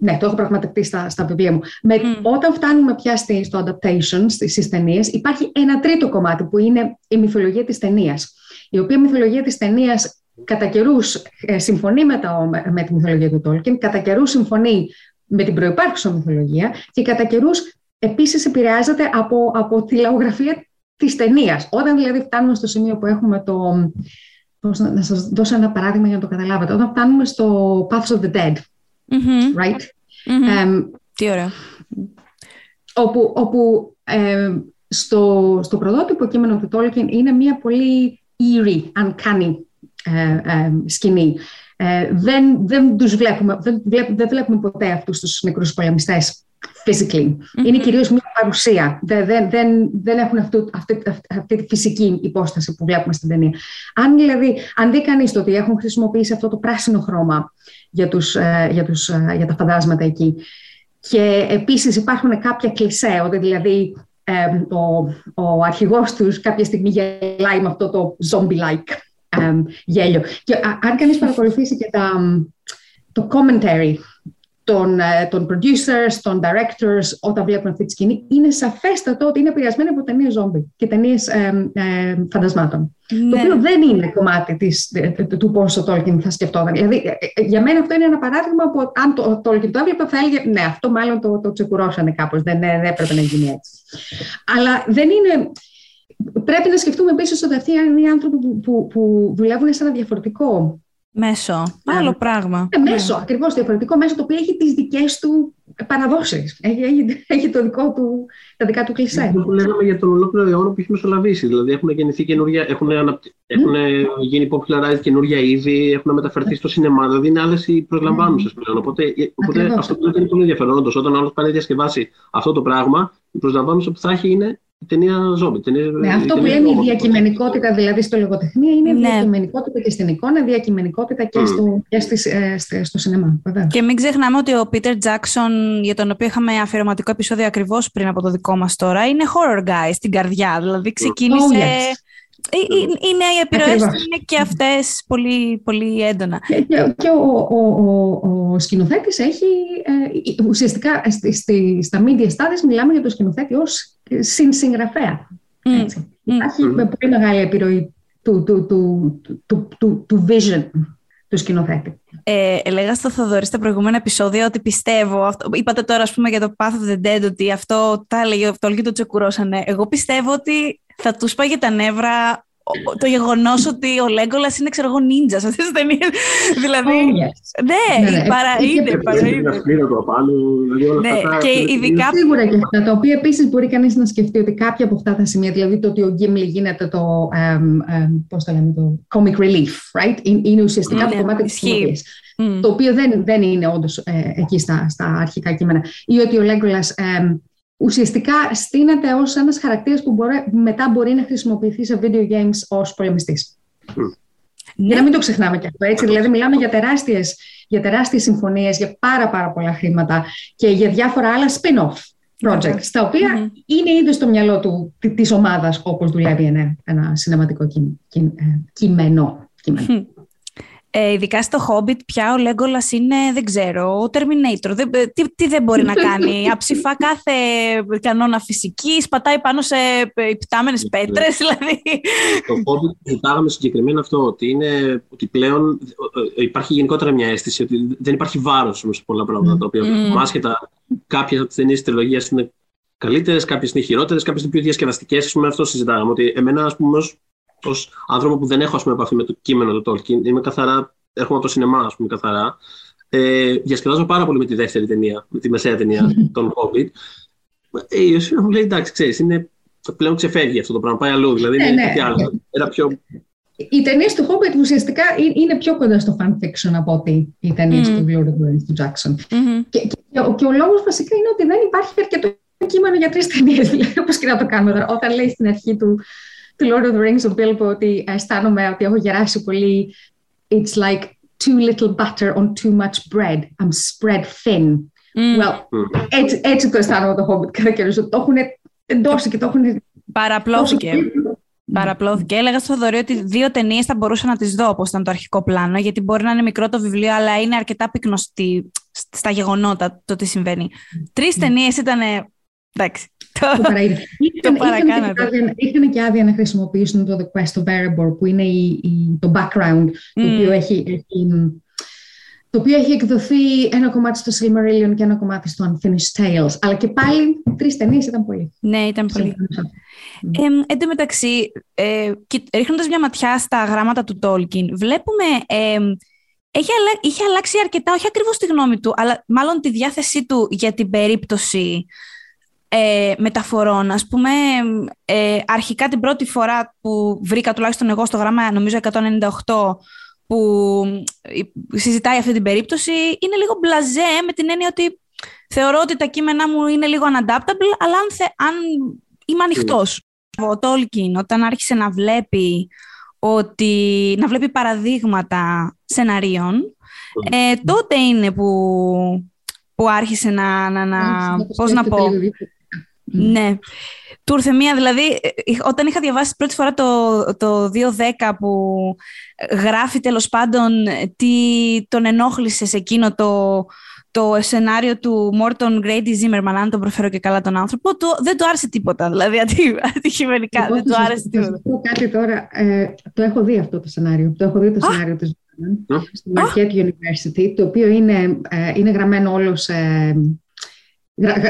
ναι, το έχω πραγματευτεί στα, στα βιβλία μου. Με, Όταν φτάνουμε πια στη, στο adaptation, στις ταινίες, υπάρχει ένα τρίτο κομμάτι που είναι η μυθολογία της ταινίας. Η οποία μυθολογία της ταινίας κατά καιρούς συμφωνεί με, το, με τη μυθολογία του Τόλκιν, κατά καιρούς συμφωνεί με την προϋπάρχουσα μυθολογία και κατά καιρούς επίσης επηρεάζεται από, από τη λαογραφία της ταινίας. Όταν δηλαδή φτάνουμε στο σημείο που έχουμε το... Πώς να, σας δώσω ένα παράδειγμα για να το καταλάβετε. Όταν φτάνουμε στο Paths of the Dead, mm-hmm. right? Mm-hmm. Τι ωραία. Όπου, όπου στο, στο πρωτότυπο κείμενο του Tolkien είναι μια πολύ eerie, uncanny ε, ε, σκηνή. Ε, δεν, δεν τους βλέπουμε, δεν, δεν βλέπουμε ποτέ αυτούς τους νεκρούς πολεμιστές physically. Είναι κυρίως μια παρουσία. Δεν, δεν, δεν, δεν έχουν αυτού, αυτή, αυτή, τη φυσική υπόσταση που βλέπουμε στην ταινία. Αν, δηλαδή, αν δει κανείς το ότι έχουν χρησιμοποιήσει αυτό το πράσινο χρώμα για, τους, ε, για, τους, ε, για τα φαντάσματα εκεί και επίσης υπάρχουν κάποια κλισέ, ότι δηλαδή ε, ο, ο αρχηγός τους κάποια στιγμή γελάει με αυτό το zombie-like γέλιο. Και αν κανείς παρακολουθήσει και τα, το commentary των, ε, των producers, των directors όταν βλέπουν αυτή τη σκηνή, είναι σαφέστατο ότι είναι επηρεασμένοι από ταινίες ζόμπι και ταινίες ε, φαντασμάτων. Ναι. Το οποίο δεν είναι κομμάτι της, ε, του πώ ο Tolkien θα σκεφτόταν. Δηλαδή, ε, για μένα αυτό είναι ένα παράδειγμα που αν το, ο Tolkien το έβλεπε, θα έλεγε Ναι, αυτό μάλλον το, το ξεκουρώσανε κάπως. Δεν, δεν έπρεπε να γίνει έτσι. Αλλά δεν είναι. Πρέπει να σκεφτούμε επίση ότι αυτοί είναι οι άνθρωποι που, που, που δουλεύουν σε ένα διαφορετικό Μέσο. Άλλο πράγμα. Ε, μέσο, yeah. ακριβώς διαφορετικό μέσο το οποίο έχει τις δικές του παραδόσεις. Έχει, έχει, έχει, το δικό του, τα δικά του κλεισέ. Αυτό που λέγαμε για τον ολόκληρο αιώνα που έχει μεσολαβήσει. Δηλαδή έχουν γεννηθεί καινούργια, έχουν, αναπτυ... mm. έχουν γίνει popularized καινούργια είδη, έχουν μεταφερθεί στο σινεμά. Δηλαδή είναι άλλες οι προσλαμβάνουσε mm. πλέον. Οπότε, οπότε αυτό που είναι πολύ ενδιαφέρον. Όντως, όταν ο άλλος πάει να διασκευάσει αυτό το πράγμα, η προσλαμβάνουσα που θα έχει είναι η ταινία ζόμπι. Ταινία, ναι, αυτό που λέμε η διακειμενικότητα δηλαδή στο λογοτεχνία είναι ναι. διακειμενικότητα και στην εικόνα, διακειμενικότητα και, mm. στο, και στις, ε, στο σινεμά. Βέβαια. Και μην ξεχνάμε ότι ο Πίτερ Τζάξον, για τον οποίο είχαμε αφιερωματικό επεισόδιο ακριβώς πριν από το δικό μας τώρα, είναι horror guy στην καρδιά. Δηλαδή ξεκίνησε. Oh, yes. Ε, ε, είναι οι επιρροές είναι και αυτές πολύ, πολύ έντονα. Και, και ο, ο, ο, ο σκηνοθέτης έχει, ε, ουσιαστικά στη, στη, στα media studies μιλάμε για το σκηνοθέτη ως συνσυγγραφέα. Mm. Υπάρχει mm. πολύ μεγάλη επιρροή του, του, του, του, του, του vision του σκηνοθέτη. Ε, έλεγα στο Θοδωρή στα προηγούμενα επεισόδια ότι πιστεύω, αυτό, είπατε τώρα ας πούμε για το Path of the Dead ότι αυτό τα έλεγε αυτό και το τσεκουρώσανε. Εγώ πιστεύω ότι θα τους πάγει τα νεύρα το γεγονός ότι ο Λέγκολα είναι, ξέρω εγώ, νίντζα σε αυτές τις ταινίες. δηλαδή. Oh, ναι, ναι, παρά είναι. Δηλαδή ναι, και ειδικά. Σίγουρα και αυτά. Το οποίο επίσης μπορεί κανείς να σκεφτεί ότι κάποια από αυτά τα σημεία, δηλαδή το ότι ο Γκίμλι γίνεται το. Πώς το λέμε, το comic relief, right? Είναι ουσιαστικά το ναι, κομμάτι της κοινωνία. Το οποίο δεν, δεν είναι όντως ε, εκεί στα, στα αρχικά κείμενα. Ή ότι ο Λέγκολα ουσιαστικά στείνεται ως ένας χαρακτήρας που μπορεί, μετά μπορεί να χρησιμοποιηθεί σε video games ως πολεμιστής. Mm. Για να μην το ξεχνάμε και αυτό, έτσι. Δηλαδή, μιλάμε για τεράστιες, για τεράστιες συμφωνίες, για πάρα πάρα πολλά χρήματα και για διάφορα άλλα spin-off projects, τα οποία mm-hmm. είναι ήδη στο μυαλό του, της ομάδας, όπως δουλεύει ένα, ένα συναματικό κείμενο. κείμενο. Ε, ειδικά στο Hobbit πια ο Λέγκολας είναι, δεν ξέρω, ο Terminator. Δεν, ε, τι, τι δεν μπορεί να κάνει. Αψηφά κάθε κανόνα φυσικής, πατάει πάνω σε υπτάμενες ναι. πέτρες, δηλαδή. Το Hobbit ζητάγαμε συγκεκριμένα αυτό, ότι, είναι, ότι πλέον ε, υπάρχει γενικότερα μια αίσθηση ότι δεν υπάρχει βάρος σε πολλά πράγματα, mm. τα οποία mm. άσχετα κάποιες από τις ταινίες της τριλογίας είναι καλύτερες, κάποιες είναι χειρότερες, κάποιες είναι πιο διασκεδαστικές. Ας πούμε, αυτό συζητάγαμε, ότι εμένα, ας πούμε, ως άνθρωπο που δεν έχω ας πούμε, επαφή με το κείμενο του Tolkien, είμαι καθαρά, έρχομαι από το σινεμά, ας πούμε, καθαρά. Ε, διασκεδάζω πάρα πολύ με τη δεύτερη ταινία, με τη μεσαία ταινία, των Hobbit. Ε, η Ιωσήνα μου λέει, εντάξει, ξέρεις, είναι, πλέον ξεφεύγει αυτό το πράγμα, πάει αλλού, δηλαδή είναι ναι, κάτι άλλο. Ένα πιο... Οι ταινίες του Hobbit ουσιαστικά είναι πιο κοντά στο fan fiction από ότι οι ταινίες mm. του Lord of the Rings του Jackson. Mm-hmm. Και, και, και, ο, και ο λόγος βασικά είναι ότι δεν υπάρχει αρκετό κείμενο για τρεις ταινίες. Δηλαδή, όπως και να το κάνουμε τώρα. Όταν λέει στην αρχή του του Lord of the Rings, ο Bilbo, ότι αισθάνομαι ότι έχω γεράσει πολύ. It's like too little butter on too much bread. I'm spread thin. Mm. Well, mm. έτσι, έτσι το αισθάνομαι το Hobbit κατά καιρούς. Το έχουν εντώσει και το έχουν... Παραπλώθηκε. Παραπλώθηκε. Έλεγα στο Θοδωρή ότι δύο ταινίες θα μπορούσα να τις δω όπως ήταν το αρχικό πλάνο, γιατί μπορεί να είναι μικρό το βιβλίο, αλλά είναι αρκετά πυκνωστή στα γεγονότα το τι συμβαίνει. Τρεις ταινίες ήταν. Εντάξει, το παρακάνατε. Είχαν και άδεια να χρησιμοποιήσουν το The Quest of Erebor, που είναι η, το background, το οποίο έχει, έχει το οποίο έχει εκδοθεί ένα κομμάτι στο Silmarillion και ένα κομμάτι στο Unfinished Tales. Αλλά και πάλι τρεις ταινίες ήταν πολύ. Ναι, ήταν πολύ. Ε, εν τω μεταξύ, ε, ρίχνοντας μια ματιά στα γράμματα του Tolkien, βλέπουμε. Ε, έχει, είχε αλλάξει αρκετά, όχι ακριβώς τη γνώμη του, αλλά μάλλον τη διάθεσή του για την περίπτωση ε, μεταφορών. Ας πούμε, ε, αρχικά την πρώτη φορά που βρήκα τουλάχιστον εγώ στο γράμμα, νομίζω 198, που συζητάει αυτή την περίπτωση, είναι λίγο μπλαζέ με την έννοια ότι θεωρώ ότι τα κείμενά μου είναι λίγο unadaptable, αλλά αν, θε, αν είμαι ανοιχτός. Ο Τόλκιν όταν άρχισε να βλέπει ότι να βλέπει παραδείγματα σεναρίων, ε, τότε είναι που, που άρχισε να, να, να πώς να πω, ναι. Του ήρθε μία, δηλαδή, ε, ε, όταν είχα διαβάσει πρώτη φορά το, το 2.10 που γράφει τέλος πάντων τι τον ενόχλησε σε εκείνο το, το σενάριο του Μόρτον Γκρέιντι Ζήμερμαν, αν τον προφέρω και καλά τον άνθρωπο, το, δεν του άρεσε τίποτα. Δηλαδή, αντικειμενικά, δεν του άρεσε τίποτα. Θα πω κάτι τώρα. Ε, το έχω δει αυτό το σενάριο. Το έχω δει το σενάριο της στην Marquette University, το οποίο είναι, ε, είναι γραμμένο όλος σε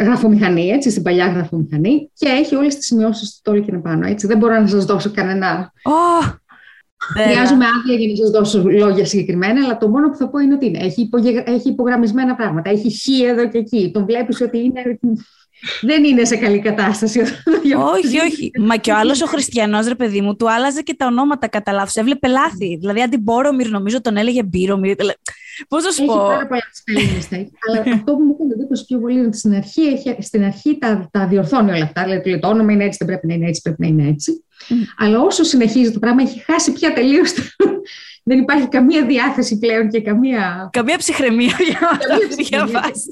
γραφομηχανή, έτσι, στην παλιά γραφομηχανή και έχει όλες τις σημειώσεις του Tolkien πάνω, έτσι. Δεν μπορώ να σας δώσω κανένα... Oh. Χρειάζομαι άδεια για να σας δώσω λόγια συγκεκριμένα, αλλά το μόνο που θα πω είναι ότι είναι. Έχει, έχει υπογραμμισμένα πράγματα. Έχει χ εδώ και εκεί. Τον βλέπεις ότι είναι δεν είναι σε καλή κατάσταση. όχι, όχι. Μα και ο άλλος ο χριστιανός, ρε παιδί μου, του άλλαζε και τα ονόματα κατά λάθο. Έβλεπε λάθη. Δηλαδή, αντί Μπόρομιρ, νομίζω τον έλεγε Μπύρομιρ. Πώς θα σου πω; Έχει πάρα πολλά spelling Αλλά αυτό που μου έκανε εντύπωση πιο πολύ είναι ότι στην αρχή, στην αρχή τα, τα διορθώνει όλα αυτά. Δηλαδή, το όνομα είναι έτσι, δεν πρέπει να είναι έτσι, πρέπει να είναι έτσι. Αλλά όσο συνεχίζει το πράγμα, έχει χάσει πια τελείως δεν υπάρχει καμία διάθεση πλέον και καμία... Καμία ψυχραιμία για να διαβάσει.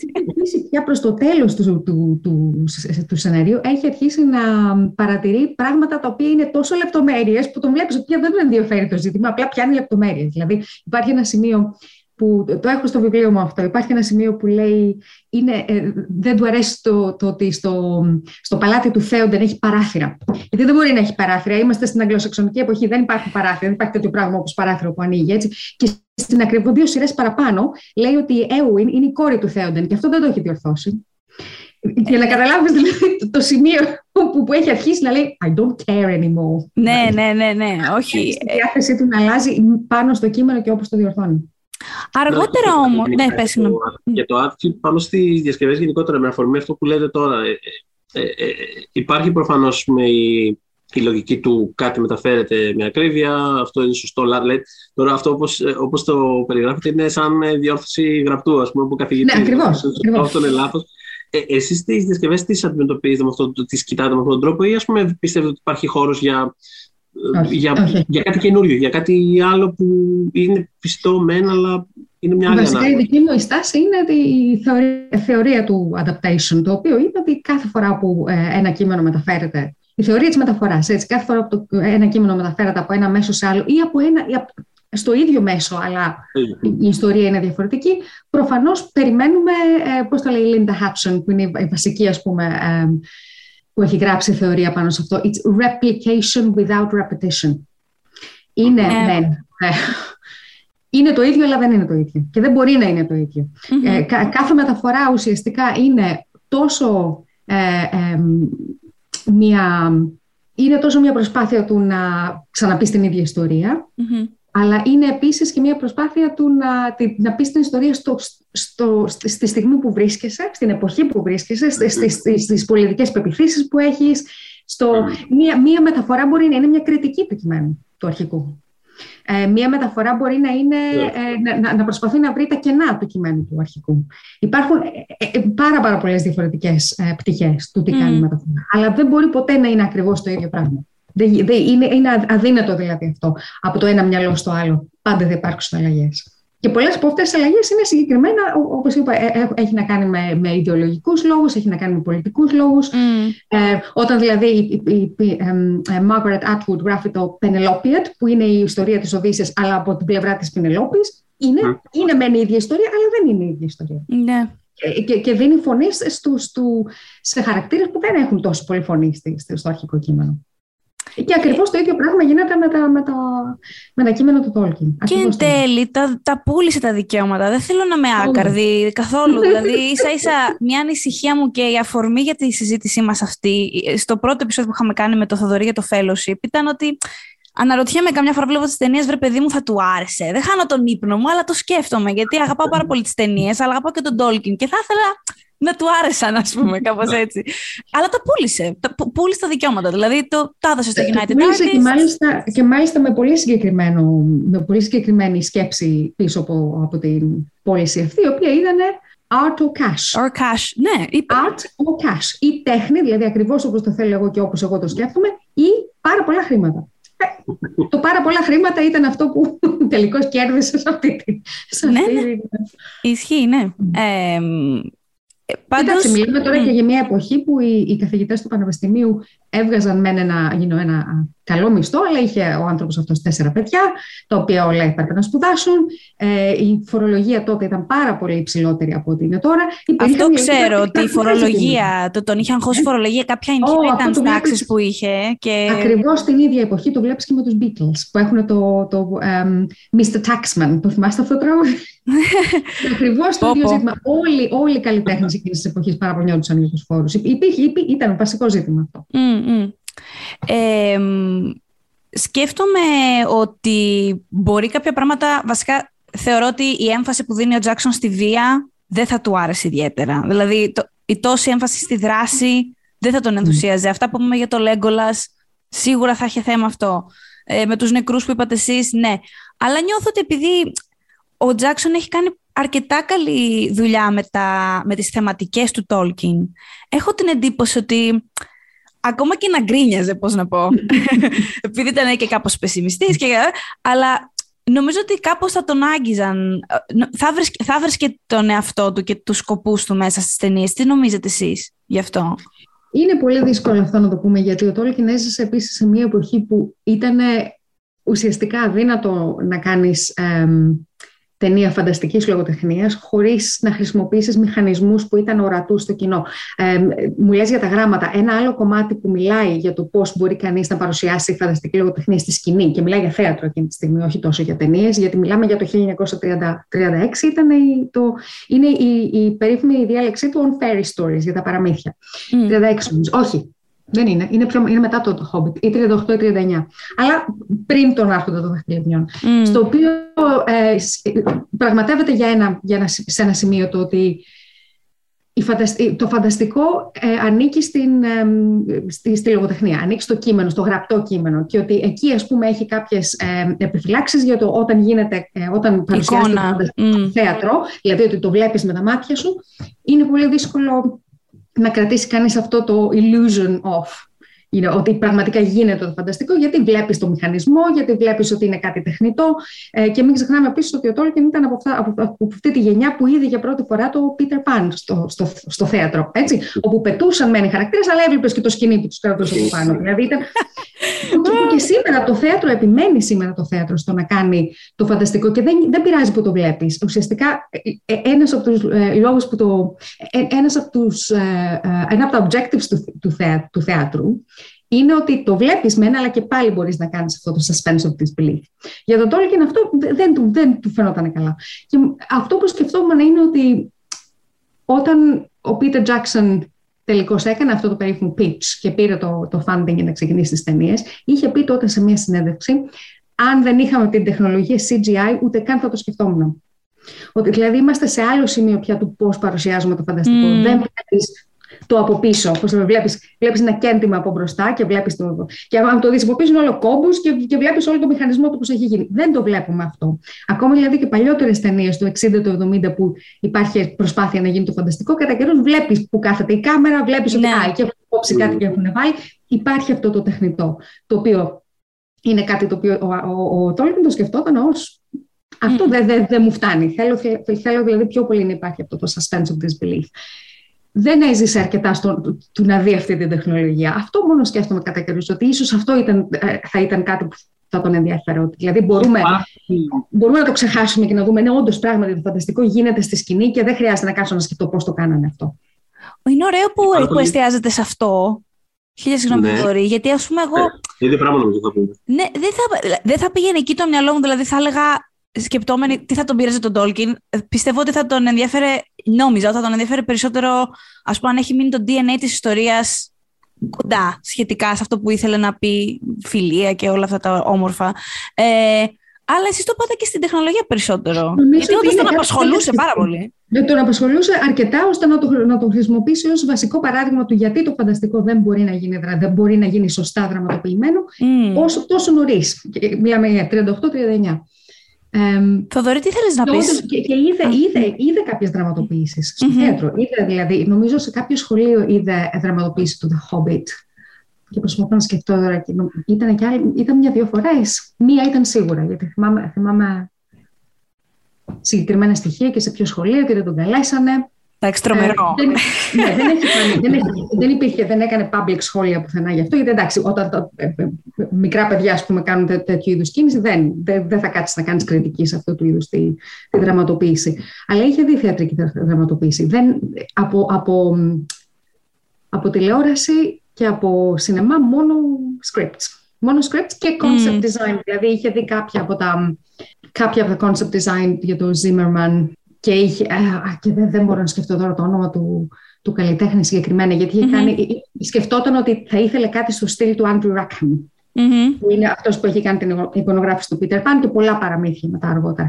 Πια προς το τέλος του, του, του, του σενάριου έχει αρχίσει να παρατηρεί πράγματα τα οποία είναι τόσο λεπτομέρειες που τον βλέπεις ότι πια δεν τον ενδιαφέρει το ζήτημα, απλά πιάνει λεπτομέρειες. Δηλαδή υπάρχει ένα σημείο που το έχω στο βιβλίο μου αυτό. Υπάρχει ένα σημείο που λέει είναι, ε, δεν του αρέσει το, το ότι στο, στο παλάτι του Θεού δεν έχει παράθυρα. Γιατί δεν μπορεί να έχει παράθυρα. Είμαστε στην αγγλοσαξονική εποχή, δεν υπάρχουν παράθυρα. Δεν υπάρχει τέτοιο πράγμα όπως παράθυρο που ανοίγει έτσι. Και στην ακριβώ δύο σειρές παραπάνω λέει ότι η Έουιν είναι η κόρη του Θέοντεν και αυτό δεν το έχει διορθώσει. Για να καταλάβεις δηλαδή το σημείο που, που έχει αρχίσει να λέει I don't care anymore. Ναι, ναι, ναι, ναι, όχι. Η διάθεσή του να αλλάζει πάνω στο κείμενο και όπως το διορθώνει. Αργότερα ναι, όμω. Ναι, πες Για το άθλη, πάνω στις διασκευές γενικότερα, με αφορμή αυτό που λέτε τώρα. Ε, ε, ε, ε υπάρχει προφανώς η, η λογική του κάτι μεταφέρεται με ακρίβεια, αυτό είναι σωστό. Λέτε. Τώρα αυτό όπως, όπως το περιγράφετε είναι σαν διόρθωση γραπτού, ας πούμε, από καθηγητή. Ναι, ακριβώς. Αυτό είναι λάθος. Ε, εσείς τις διασκευές τις αντιμετωπίζετε με αυτό, τις κοιτάτε με αυτόν τον τρόπο ή ας πούμε πιστεύετε ότι υπάρχει χώρος για, για, για κάτι καινούριο, για κάτι άλλο που είναι πιστό μεν, αλλά είναι μια άλλη Βασικά, η δική μου η στάση είναι η θεωρία, η θεωρία του adaptation, το οποίο είναι ότι κάθε φορά που ε, ένα κείμενο μεταφέρεται η θεωρία της μεταφοράς. Κάθε φορά που το, ένα κείμενο μεταφέρεται από ένα μέσο σε άλλο ή από ένα, ή από, στο ίδιο μέσο, αλλά η ιστορία είναι διαφορετική. Προφανώς περιμένουμε, ε, πώς το λέει η Linda Hudson, που είναι η βασική, ας πούμε, ε, που έχει γράψει θεωρία πάνω σε αυτό. It's replication without repetition. Είναι, ναι. Ε, είναι το ίδιο, αλλά δεν είναι το ίδιο. Και δεν μπορεί να είναι το ιδιο Ε, κάθε μεταφορά ουσιαστικά είναι τόσο ε, μια, είναι τόσο μια προσπάθεια του να ξαναπείς την ίδια αλλά είναι επίσης και μια προσπάθεια του να, να πεις την ιστορία στο, στο, στη στιγμή που βρίσκεσαι, στην εποχή που βρίσκεσαι, στις, στις, στις πολιτικές πεπιθήσεις που έχεις. Στο, μια, μια μεταφορά μπορεί να είναι μια κριτική του κειμένου του αρχικού. Ε, μία μεταφορά μπορεί να, είναι, ναι. ε, να, να, προσπαθεί να βρει τα κενά του κειμένου του αρχικού. Υπάρχουν ε, πάρα, πάρα πολλές διαφορετικές ε, πτυχές του τι mm. κάνει η μεταφορά. Αλλά δεν μπορεί ποτέ να είναι ακριβώς το ίδιο πράγμα. Δεν, είναι, είναι αδύνατο δηλαδή αυτό από το ένα μυαλό στο άλλο. Πάντα δεν υπάρξουν αλλαγές. Και πολλές από αυτές τις αλλαγές είναι συγκεκριμένα, όπως είπα, ε, ε, έχει να κάνει με, με ιδεολογικούς λόγους, έχει να κάνει με πολιτικούς λόγους. Mm. Ε, όταν δηλαδή η, η, η, η Margaret Atwood γράφει το Penelopiad, που είναι η ιστορία της Οδύσσιας, αλλά από την πλευρά της Πινελόπη, είναι, mm. είναι μεν η ίδια ιστορία, αλλά δεν είναι η ίδια ιστορία. Ναι. Και, και, και δίνει φωνή στους, σε χαρακτήρες που δεν έχουν τόσο πολύ φωνή στο αρχικό κείμενο. Και ακριβώς το ίδιο πράγμα γίνεται με τα, με τα, με τα κείμενα του Τόλκιν. Και εν τέλει τα, τα πούλησε τα δικαιώματα. Δεν θέλω να με άκαρδη καθόλου. δηλαδή, ίσα ίσα μια ανησυχία μου και η αφορμή για τη συζήτησή μας αυτή, στο πρώτο επεισόδιο που είχαμε κάνει με το Θοδωρή για το Fellowship, ήταν ότι Αναρωτιέμαι καμιά φορά βλέπω τις ταινίες, βρε παιδί μου, θα του άρεσε. Δεν χάνω τον ύπνο μου, αλλά το σκέφτομαι γιατί αγαπάω πάρα πολύ τις ταινίες, αλλά αγαπάω και τον Τόλκιν. Και θα ήθελα να του άρεσαν, ας πούμε, κάπως έτσι. Αλλά τα πούλησε. Τα, πούλησε τα δικαιώματα. Δηλαδή το, τα έδωσε στο United Artists. Και μάλιστα, και μάλιστα με, πολύ συγκεκριμένο, με πολύ συγκεκριμένη σκέψη πίσω από, από την πώληση αυτή, η οποία ήταν art or cash. Or cash, ναι. Art or cash. Ή τέχνη, δηλαδή ακριβώς όπως το θέλω εγώ και όπως εγώ το σκέφτομαι, ή πάρα πολλά χρήματα. Ε, το πάρα πολλά χρήματα ήταν αυτό που τελικώς κέρδισε σε αυτή τη. Ναι, ναι. Ισχύει, ναι. Ε, Πάντως... Εντάξει, μιλάμε τώρα και για μια εποχή που οι, οι καθηγητές του Πανεπιστημίου έβγαζαν με ένα, ένα, ένα καλό μισθό, αλλά είχε ο άνθρωπος αυτός τέσσερα παιδιά, τα οποία όλα έπρεπε να σπουδάσουν. Ε, η φορολογία τότε ήταν πάρα πολύ υψηλότερη από ό,τι είναι τώρα. Αυτό ξέρω, ότι η φορολογία, το, τον είχαν χώσει φορολογία, κάποια oh, ήταν στι τάξει που είχε. Και... Ακριβώς την ίδια εποχή το βλέπεις και με τους Beatles, που έχουν το, το um, Mr. Taxman. Το θυμάστε αυτό το τραγούδι; Ακριβώς το ίδιο ζήτημα. Όλοι, όλοι οι καλλιτέχνες εκείνης της εποχής παραπονιόντουσαν για τους φόρους. Ήταν βασικό ζήτημα αυτό. Mm, σκέφτομαι ότι μπορεί κάποια πράγματα, βασικά θεωρώ ότι η έμφαση που δίνει ο Τζάξον στη βία δεν θα του άρεσε ιδιαίτερα. Δηλαδή το, η τόση έμφαση στη δράση δεν θα τον ενθουσίαζε. Αυτά που είπαμε για το Λέγκολας σίγουρα θα είχε θέμα αυτό. Ε, με τους νεκρούς που είπατε εσείς, ναι. Αλλά νιώθω ότι επειδή ο Τζάξον έχει κάνει αρκετά καλή δουλειά με, τα, με τις θεματικές του Tolkien, έχω την εντύπωση ότι ακόμα και να γκρίνιαζε, πώς να πω. Επειδή ήταν και κάπως πεσημιστής, και, αλλά νομίζω ότι κάπως θα τον άγγιζαν. Θα βρίσκε, θα βρίσκε τον εαυτό του και τους σκοπούς του μέσα στις ταινίες. Τι νομίζετε εσείς γι' αυτό; Είναι πολύ δύσκολο αυτό να το πούμε, γιατί ο Τόλκιν έζησε επίσης σε μια εποχή που ήταν ουσιαστικά αδύνατο να κάνεις ταινία φανταστικής λογοτεχνίας χωρίς να χρησιμοποιήσεις μηχανισμούς που ήταν ορατούς στο κοινό. Ε, μου λες για τα γράμματα. Ένα άλλο κομμάτι που μιλάει για το πώς μπορεί κανείς να παρουσιάσει φανταστική λογοτεχνία στη σκηνή και μιλάει για θέατρο εκείνη τη στιγμή, όχι τόσο για ταινίες, γιατί μιλάμε για το 1936, ήταν η, το, είναι η, η περίφημη διάλεξή του on fairy stories για τα παραμύθια. Mm. 36 όχι, δεν είναι. Είναι, πιο, είναι μετά το, Hobbit, ή 38 ή 39. Αλλά πριν τον Άρχοντα των Δαχτυλιδιών. Mm. Στο οποίο ε, πραγματεύεται για ένα, για ένα, σε ένα σημείο το ότι το φανταστικό ε, ανήκει στην, ε, στη, στη, λογοτεχνία, ανήκει στο κείμενο, στο γραπτό κείμενο και ότι εκεί ας πούμε έχει κάποιες ε, επιφυλάξεις για το όταν γίνεται, ε, όταν παρουσιάζεται το mm. θέατρο, δηλαδή ότι το βλέπεις με τα μάτια σου, είναι πολύ δύσκολο να κρατήσει κανείς αυτό το illusion of είναι ότι πραγματικά γίνεται το φανταστικό, γιατί βλέπεις το μηχανισμό, γιατί βλέπεις ότι είναι κάτι τεχνητό. Ε, και μην ξεχνάμε επίσης ότι ο Τόλκιν ήταν από, αυτά, από, από, αυτή τη γενιά που είδε για πρώτη φορά το Peter Pan στο, στο, στο θέατρο. Έτσι, όπου πετούσαν μένει χαρακτήρες, αλλά έβλεπες και το σκηνή που τους κρατούσε από πάνω. δηλαδή ήταν. Και, και σήμερα το θέατρο επιμένει σήμερα το θέατρο στο να κάνει το φανταστικό και δεν, δεν πειράζει που το βλέπεις. Ουσιαστικά, ε, ε, ένας από τους ε, λόγους που το. Ένας από τους, ε, ένα από τα objectives του, του, του θέατρου είναι ότι το βλέπεις μένα, αλλά και πάλι μπορείς να κάνεις αυτό το suspense of disbelief. Για τον Tolkien αυτό δεν του, δεν του φαινόταν καλά. Και αυτό που σκεφτόμουν είναι ότι όταν ο Peter Jackson τελικώς έκανε αυτό το περίφημο pitch και πήρε το, το funding για να ξεκινήσει τις ταινίες, είχε πει τότε σε μια συνέντευξη αν δεν είχαμε την τεχνολογία CGI, ούτε καν θα το σκεφτόμουν. Ότι δηλαδή είμαστε σε άλλο σημείο πια του πώς παρουσιάζουμε το φανταστικό. Mm. Δεν το από πίσω. Πώ το βλέπεις, βλέπεις ένα κέντημα από μπροστά και βλέπεις το. Και αν το δει από πίσω, είναι όλο κόμπο και, και βλέπεις όλο το μηχανισμό του πώ έχει γίνει. Δεν το βλέπουμε αυτό. Ακόμα δηλαδή και παλιότερες ταινίες του 60 του 70 που υπάρχει προσπάθεια να γίνει το φανταστικό, κατά καιρούς βλέπεις που κάθεται η κάμερα, βλέπεις ότι ναι. α, και έχουν κόψει κάτι και έχουν βάλει. Υπάρχει αυτό το τεχνητό, το οποίο είναι κάτι το οποίο ο, ο, ο, ο Τόλκιν το σκεφτόταν ως αυτό mm. δεν δε, δε μου φτάνει. Θέλω, θέλω δηλαδή πιο πολύ να υπάρχει αυτό το suspense of disbelief δεν έζησε αρκετά στο, του να δει αυτή την τεχνολογία. Αυτό μόνο σκέφτομαι κατά καιρούς, ότι ίσως αυτό ήταν, ε, θα ήταν κάτι που θα τον ενδιαφέρει. Δηλαδή μπορούμε, μπορούμε να το ξεχάσουμε και να δούμε, ναι, όντως πράγματι το φανταστικό γίνεται στη σκηνή και δεν χρειάζεται να κάτσω να σκεφτώ πώς το κάνανε αυτό. Είναι ωραίο που, που εστιάζεται σε αυτό. Χίλια συγγνώμη, ναι. γιατί ας πούμε εγώ. Ναι, ίδιο πράγμα νομίζω θα πούμε. Ναι, δεν θα, δεν θα πήγαινε εκεί το μυαλό μου, δηλαδή θα έλεγα σκεπτόμενοι τι θα τον πήραζε τον Τόλκιν, πιστεύω ότι θα τον ενδιαφέρε, νόμιζα ότι θα τον ενδιαφέρε περισσότερο, ας πούμε, αν έχει μείνει το DNA της ιστορίας κοντά σχετικά σε αυτό που ήθελε να πει φιλία και όλα αυτά τα όμορφα. Ε, αλλά εσείς το πάτε και στην τεχνολογία περισσότερο. Νομίζω γιατί όντω τον απασχολούσε πάρα πολύ. Δεν τον απασχολούσε αρκετά ώστε να το, να το χρησιμοποιήσει ως βασικό παράδειγμα του γιατί το φανταστικό δεν μπορεί να γίνει, δεν μπορεί να γίνει σωστά δραματοποιημένο mm. όσο τόσο νωρίς. Μιλάμε για 38-39. Θοδωρή, τι θέλεις να πεις; Και, και είδε, είδε, είδε κάποιες δραματοποιήσεις στο mm-hmm. θέατρο. Είδε, δηλαδή, νομίζω σε κάποιο σχολείο είδε δραματοποίηση του The Hobbit. Και προσπαθώ να σκεφτώ τώρα. Ήταν, και άλλη, ήταν μια-δύο φορές. Μία ήταν σίγουρα, γιατί θυμάμαι, θυμάμαι συγκεκριμένα στοιχεία και σε ποιο σχολείο και δεν τον καλέσανε. Εντάξει, τρομερό. Ε, δεν, ναι, δεν, έχει, δεν, έχει, δεν, υπήρχε, δεν έκανε public σχόλια πουθενά γι' αυτό, γιατί εντάξει, όταν το, ε, ε, μικρά παιδιά ας πούμε, κάνουν τέ, τέτοιου είδους κίνηση, δεν, δεν, δεν θα κάτσεις να κάνεις κριτική σε αυτού του είδους τη, τη δραματοποίηση. Αλλά είχε δει θεατρική δραματοποίηση. Δεν, από, από, από τηλεόραση και από σινεμά μόνο scripts. Μόνο scripts και concept mm. design. Δηλαδή είχε δει κάποια από τα, κάποια από τα concept design για το Zimmerman και, είχε, α, και δεν, δεν μπορώ να σκεφτώ τώρα το όνομα του, του καλλιτέχνη συγκεκριμένα, γιατί είχε κάνει, σκεφτόταν ότι θα ήθελε κάτι στο στυλ του Andrew Rackham, mm-hmm. που είναι αυτός που έχει κάνει την εικονογράφηση του Peter Pan και πολλά παραμύθια μετά αργότερα.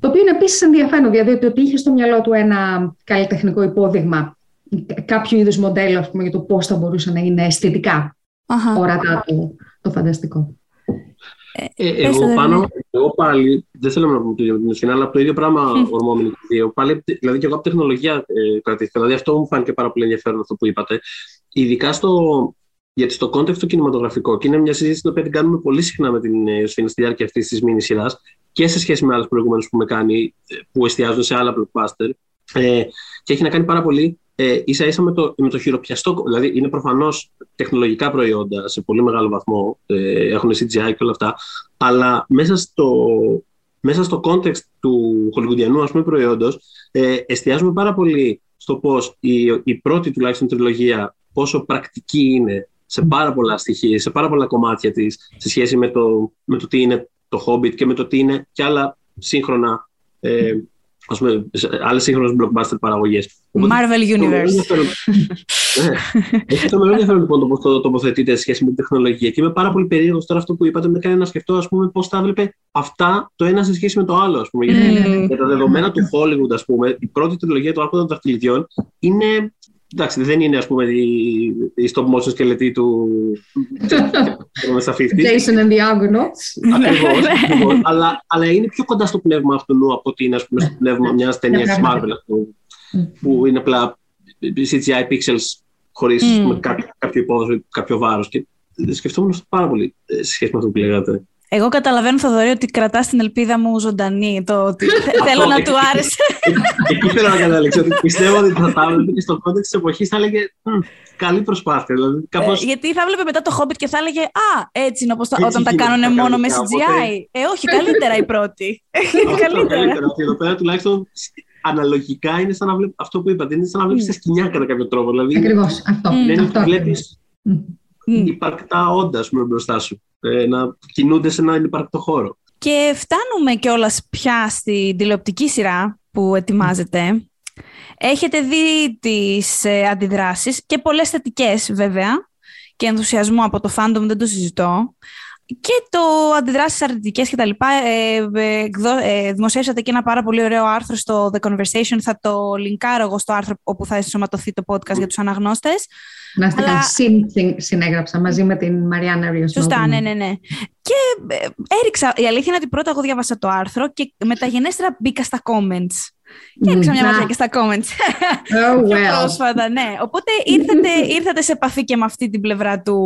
Το οποίο είναι επίσης ενδιαφέρον, δηλαδή ότι είχε στο μυαλό του ένα καλλιτεχνικό υπόδειγμα, κάποιο είδους μοντέλο πούμε, για το πώς θα μπορούσε να είναι αισθητικά uh-huh. ορατά το, το φανταστικό. Ε, ε εγώ πάνω, εγώ πάλι, δεν θέλω να πω το ίδιο με την αλλά το ίδιο πράγμα ορμόμενοι και δύο. Πάλι, δηλαδή και εγώ από τεχνολογία ε, κρατήθηκα. Δηλαδή αυτό μου φάνηκε πάρα πολύ ενδιαφέρον αυτό που είπατε. Ειδικά στο, γιατί στο context το κινηματογραφικό, και είναι μια συζήτηση την οποία την κάνουμε πολύ συχνά με την Ιωσφίνα στη διάρκεια αυτής της μήνυ σειράς και σε σχέση με άλλες προηγούμενες που με κάνει, ε, που εστιάζουν σε άλλα blockbuster. Ε, και έχει να κάνει πάρα πολύ ε, ίσα ίσα με το, με το χειροπιαστό. Δηλαδή είναι προφανώς τεχνολογικά προϊόντα σε πολύ μεγάλο βαθμό. Ε, έχουν CGI και όλα αυτά. Αλλά μέσα στο, μέσα στο context του χολιγουδιανού ας πούμε, προϊόντος ε, εστιάζουμε πάρα πολύ στο πώς η, η πρώτη τουλάχιστον τριλογία πόσο πρακτική είναι σε πάρα πολλά στοιχεία, σε πάρα πολλά κομμάτια της σε σχέση με το, με το τι είναι το Hobbit και με το τι είναι και άλλα σύγχρονα ε, ας πούμε, άλλες σύγχρονες blockbuster παραγωγές. Marvel Universe. Ναι. Έχει το μεγάλο ενδιαφέρον λοιπόν το πώς το τοποθετείτε σε σχέση με την τεχνολογία. Και είμαι πάρα πολύ περίεργος τώρα αυτό που είπατε, με κάνει να σκεφτώ ας πούμε, πώς θα έβλεπε αυτά το ένα σε σχέση με το άλλο. Ας πούμε. Γιατί για τα δεδομένα του Hollywood, ας πούμε, η πρώτη τριλογία του Άρχοντα των Δαχτυλιδιών είναι Εντάξει, δεν είναι ας πούμε η, η stop motion σκελετή του Jason and the Argonauts. Ακριβώς, αλλά, αλλά είναι πιο κοντά στο πνεύμα αυτού από ότι είναι ας πούμε, στο πνεύμα μιας ταινίας Marvel που είναι απλά CGI pixels χωρίς mm. κάποιο, κάποιο υπόβαθρο, κάποιο βάρος. Και σκεφτόμουν αυτό πάρα πολύ σε σχέση με αυτό που λέγατε. Εγώ καταλαβαίνω, Θοδωρή, ότι κρατάς την ελπίδα μου ζωντανή. Το ότι θέλω να του άρεσε. Εκεί θέλω να καταλήξω. Ότι πιστεύω ότι θα τα έβλεπε και στον context της εποχής θα έλεγε Καλή προσπάθεια. Δηλαδή, κάπως... ε, γιατί θα έβλεπε μετά το Hobbit και θα έλεγε Α, έτσι είναι όπως όταν τα κάνουν μόνο με CGI. Ε, όχι, καλύτερα η πρώτη. καλύτερα. Εδώ πέρα τουλάχιστον αναλογικά είναι σαν να βλέπει αυτό που είπατε. Είναι σαν να βλέπεις τα σκηνιά κατά κάποιο τρόπο. Δηλαδή, Ακριβώς αυτό. Δεν βλέπεις υπαρκτά όντα μπροστά σου. Ε, να κινούνται σε έναν υπαρκτό χώρο. Και φτάνουμε κιόλας πια στην τηλεοπτική σειρά που ετοιμάζεται. Έχετε δει τις ε, αντιδράσεις και πολλές θετικές βέβαια και ενθουσιασμό από το fandom, δεν το συζητώ. Και το αντιδράσεις αρνητικές και τα λοιπά. Ε, ε, ε, δημοσιεύσατε και ένα πάρα πολύ ωραίο άρθρο στο The Conversation. Θα το λινκάρω εγώ στο άρθρο όπου θα ενσωματωθεί το podcast για τους αναγνώστες. Να είστε Αλλά... συνέγραψα μαζί με την Μαριάννα Ρίος. Σωστά, ναι, ναι, ναι. Και ε, έριξα, η αλήθεια είναι ότι πρώτα εγώ διάβασα το άρθρο και μεταγενέστερα μπήκα στα comments. Και έριξα μια ματιά και στα comments. Oh, well. πρόσφατα, ναι. Οπότε ήρθατε, ήρθατε σε επαφή και με αυτή την πλευρά του,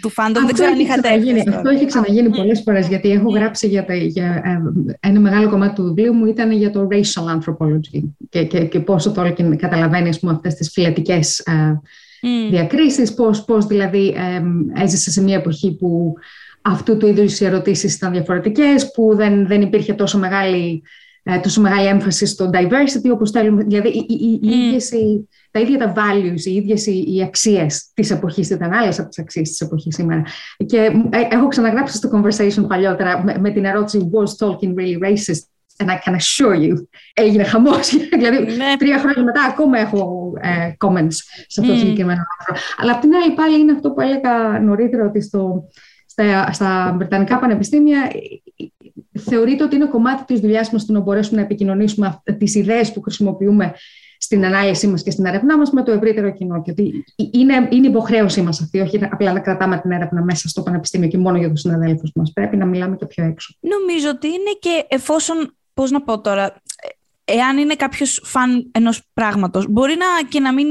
του fandom. Δεν ξέρω αν είχατε Αυτό έχει ξαναγίνει πολλές φορές, γιατί έχω γράψει για, τα, για ε, ένα μεγάλο κομμάτι του βιβλίου μου ήταν για το racial anthropology και, και, και πόσο το καταλαβαίνει αυτές τις φυλετικές ε, mm. διακρίσεις, πώς, πώς δηλαδή ε, έζησε σε μια εποχή που αυτού του είδους οι ερωτήσεις ήταν διαφορετικές, που δεν, δεν υπήρχε τόσο μεγάλη, ε, τόσο μεγάλη έμφαση στο diversity όπως θέλουμε. Δηλαδή οι, οι, mm. τα ίδια τα values, οι ίδιες οι, οι αξίες της εποχής ήταν άλλες από τις αξίες της εποχής σήμερα. Και ε, έχω ξαναγράψει στο conversation παλιότερα με, με την ερώτηση «Was Tolkien really racist?» and I can assure you, έγινε χαμός. δηλαδή, ναι. τρία χρόνια μετά ακόμα έχω ε, comments σε αυτό το mm. συγκεκριμένο άρθρο. Αλλά απ' την άλλη, πάλι είναι αυτό που έλεγα νωρίτερα, ότι στο, στα, στα Βρετανικά πανεπιστήμια θεωρείται ότι είναι κομμάτι της δουλειάς μας το να μπορέσουμε να επικοινωνήσουμε τις ιδέες που χρησιμοποιούμε στην ανάλυση μας και στην έρευνά μας με το ευρύτερο κοινό; Και ότι είναι, είναι υποχρέωσή μας αυτή, όχι απλά να κρατάμε την έρευνα μέσα στο πανεπιστήμιο και μόνο για τους συναδέλφους μας. Πρέπει να μιλάμε και πιο έξω. Νομίζω ότι είναι και εφόσον πώς να πω τώρα, εάν είναι κάποιος φαν ενός πράγματος, μπορεί να και να μην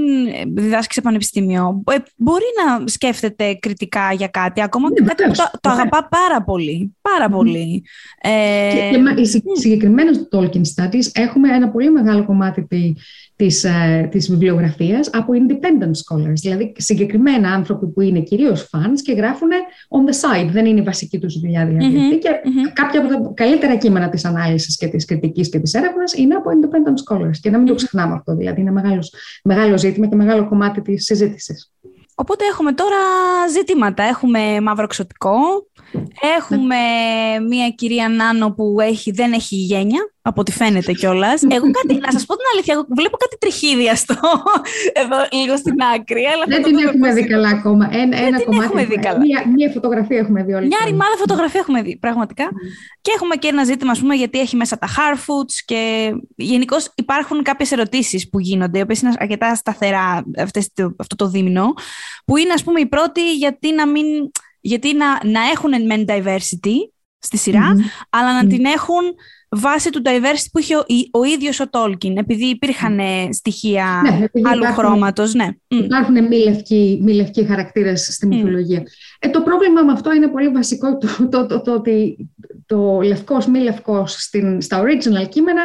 διδάσκει σε πανεπιστήμιο, ε, μπορεί να σκέφτεται κριτικά για κάτι, ακόμα και ναι, κάτι που το, το αγαπά πάρα πολύ. Πάρα πολύ. Ε, και, και συγκεκριμένα στο Tolkien Studies έχουμε ένα πολύ μεγάλο κομμάτι της, ε, της βιβλιογραφίας από independent scholars, δηλαδή συγκεκριμένα άνθρωποι που είναι κυρίως fans και γράφουν on the side, δεν είναι η βασική τους δουλειά δηλαδή. και κάποια από τα καλύτερα κείμενα της ανάλυσης και της κριτικής και της έρευνας είναι από independent scholars και να μην το ξεχνάμε αυτό, δηλαδή είναι μεγάλος, μεγάλο ζήτημα και μεγάλο κομμάτι της συζήτησης. Οπότε έχουμε τώρα ζητήματα. Έχουμε μαύρο εξωτικό, έχουμε μία κυρία Νάνο που έχει, δεν έχει γένεια, από ό,τι φαίνεται κιόλας. Εγώ κάτι, να σας πω την αλήθεια, εγώ βλέπω κάτι τριχίδια στο εδώ λίγο στην άκρη. Αλλά δεν την έχουμε δει καλά ακόμα. Ένα, δεν ένα την κομμάτι. Έχουμε δει καλά. Μία, μία φωτογραφία έχουμε δει όλοι. Μια ρημάδα φωτογραφία έχουμε δει, πραγματικά. Mm. Και έχουμε και ένα ζήτημα, ας πούμε, γιατί έχει μέσα τα Harfoots και γενικώ υπάρχουν κάποιες ερωτήσεις που γίνονται, οι οποίες είναι αρκετά σταθερά αυτές, αυτό το δίμηνο, που είναι, ας πούμε, η πρώτη γιατί να μην. Γιατί να, να έχουν men diversity στη σειρά, mm-hmm. αλλά να mm-hmm. την έχουν βάσει του diversity που είχε ο, ο ίδιος ο Τόλκιν, επειδή υπήρχαν στοιχεία ναι, επειδή άλλου υπάρχουν, χρώματος. Ναι. Υπάρχουν μη λευκοί, μη λευκοί χαρακτήρες στη μυθολογία. Ε, το πρόβλημα με αυτό είναι πολύ βασικό το, το, το, το ότι το λευκός, μη λευκός στην, στα original κείμενα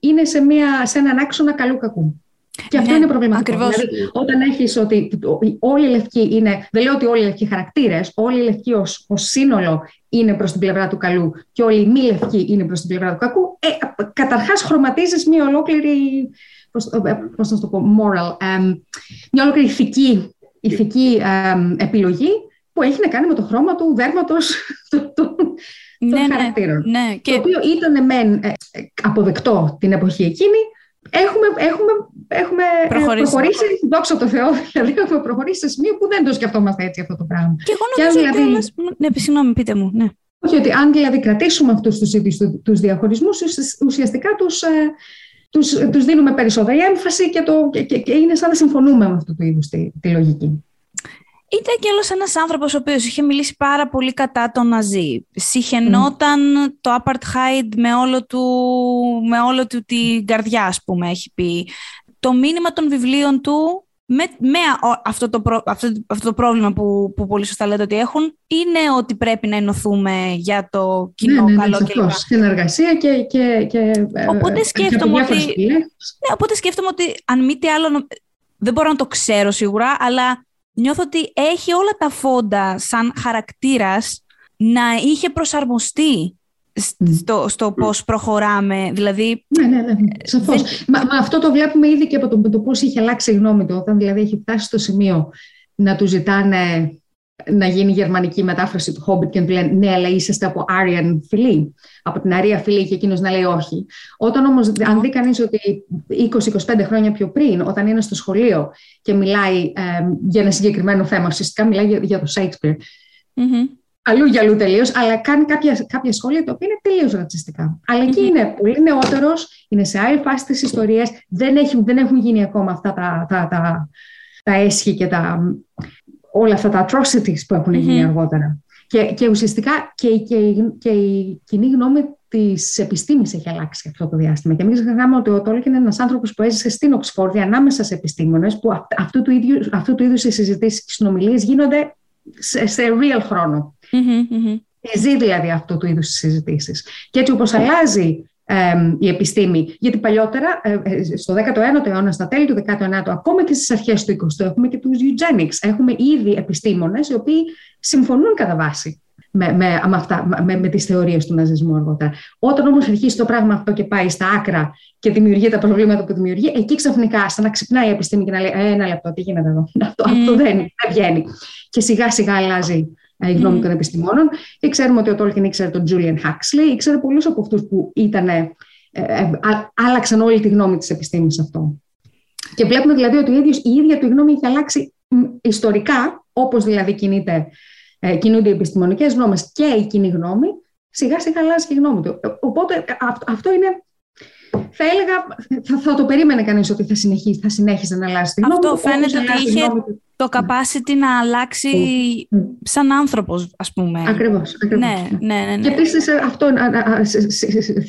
είναι σε, μια, σε έναν άξονα καλού κακού. Και αυτό ναι, είναι προβληματικό. Ακριβώς. Δηλαδή, όταν έχεις ότι όλοι οι λευκοί είναι. Δεν λέω ότι όλοι οι λευκοί χαρακτήρες, όλοι οι λευκοί ως σύνολο είναι προς την πλευρά του καλού και όλοι οι μη λευκοί είναι προς την πλευρά του κακού. Ε, Καταρχάς, χρωματίζεις μια ολόκληρη. Πώς να το πω, moral. μια ολόκληρη ηθική, ηθική επιλογή που έχει να κάνει με το χρώμα του δέρματος των ναι, ναι, χαρακτήρων. Ναι, και... Το οποίο ήταν μεν ε, αποδεκτό την εποχή εκείνη, έχουμε, έχουμε, έχουμε ε, προχωρήσει. προχωρήσει, δόξα τω Θεώ, δηλαδή έχουμε προχωρήσει σε σημείο που δεν το σκεφτόμαστε έτσι αυτό το πράγμα. Και εγώ νομίζω και δηλαδή, ότι Ναι, συγγνώμη, πείτε μου. Ναι. Όχι, ότι αν δηλαδή κρατήσουμε αυτούς τους ίδιους τους διαχωρισμούς, ουσιαστικά τους, ε, τους, τους δίνουμε περισσότερη έμφαση και, το, και, και, είναι σαν να συμφωνούμε με αυτού του είδους τη, τη λογική. Ήταν και άλλος ένας άνθρωπος ο οποίος είχε μιλήσει πάρα πολύ κατά τον Ναζί. Συχαινόταν το apartheid με όλο, του, με όλο του την καρδιά, ας πούμε, έχει πει. το μήνυμα των βιβλίων του με, με αυτό, το αυτό, αυτό το πρόβλημα που, που πολύ σωστά λέτε ότι έχουν είναι ότι πρέπει να ενωθούμε για το κοινό ναι, ναι, καλό κλπ. Συνεργασία και, και, και ε, οπότε σκέφτομαι, ότι, ναι, οπότε σκέφτομαι ότι αν μη τι άλλο δεν μπορώ να το ξέρω σίγουρα αλλά νιώθω ότι έχει όλα τα φόντα σαν χαρακτήρας να είχε προσαρμοστεί στο, στο πώς προχωράμε. Δηλαδή, ναι, ναι, ναι, σαφώς. Μα, μα, αυτό το βλέπουμε ήδη και από το, το πώς είχε αλλάξει η γνώμη του, όταν δηλαδή έχει φτάσει στο σημείο να του ζητάνε να γίνει γερμανική μετάφραση του Hobbit και να του λένε ναι, αλλά είσαστε από Άριαν φυλή, από την Αρία φυλή και εκείνος να λέει όχι. Όταν όμως, αν δει κανείς ότι 20-25 χρόνια πιο πριν, όταν είναι στο σχολείο και μιλάει ε, για ένα συγκεκριμένο θέμα, ουσιαστικά μιλάει για, για το Shakespeare, mm-hmm αλλού για αλλού τελείως, αλλά κάνει κάποια, κάποια σχόλια τα οποία είναι τελείως ρατσιστικά. Αλλά εκεί είναι πολύ νεότερος, είναι σε άλλη φάση της ιστορίας, δεν, δεν έχουν γίνει ακόμα αυτά τα, τα, τα, τα έσχη και τα, όλα αυτά τα atrocities που έχουν γίνει αργότερα. Και, και ουσιαστικά και, και, και η κοινή γνώμη της επιστήμης έχει αλλάξει αυτό το διάστημα. Και μην ξεχνάμε ότι ο Τόλκιν είναι ένας άνθρωπος που έζησε στην Οξφόρδη ανάμεσα σε επιστήμονες, που αυτού του, ίδιου, αυτού του είδους οι συζητήσεις και συνομιλίες γίνονται σε, σε real χρόνο. Mm-hmm, Ζει δηλαδή αυτού του είδους τι συζητήσεις. Και έτσι όπως αλλάζει η επιστήμη. Γιατί παλιότερα, ε, ε, στο 19ο αιώνα, στα τέλη του 19ου, ακόμα και στις αρχές του 20ου, έχουμε και τους eugenics. Έχουμε ήδη επιστήμονες οι οποίοι συμφωνούν κατά βάση με, με, με, αυτά, με, με τις θεωρίες του ναζισμού αργότερα. Όταν όμως αρχίσει το πράγμα αυτό και πάει στα άκρα και δημιουργεί τα προβλήματα που δημιουργεί, εκεί ξαφνικά σαν να ξυπνάει η επιστήμη και να λέει «Ε, ένα λεπτό, τι γίνεται εδώ, αυτό, mm. αυτό δεν, δεν βγαίνει. Και σιγά σιγά αλλάζει η γνώμη mm. των επιστημόνων. Και ξέρουμε ότι ο Τόλκιν ήξερε τον Τζούλιαν Χάξλι, ήξερε πολλούς από αυτούς που ήταν, ε, ε, άλλαξαν όλη τη γνώμη της επιστήμης αυτό. Και βλέπουμε δηλαδή ότι ο ίδιος, η ίδια του η γνώμη έχει αλλάξει ιστορικά, όπως δηλαδή κινείται, ε, κινούνται οι επιστημονικές γνώμες και η κοινή γνώμη, σιγά σιγά αλλάζει και η γνώμη του. Οπότε ε, αυτό είναι θα έλεγα, θα, θα το περίμενε κανείς ότι θα, συνεχίσει, θα συνέχισε να αλλάζει τη γνώμη. Αυτό φαίνεται ότι είχε το capacity να αλλάξει σαν άνθρωπος, ας πούμε. Ακριβώς. Ναι, ναι, ναι, ναι. Και επίσης αυτό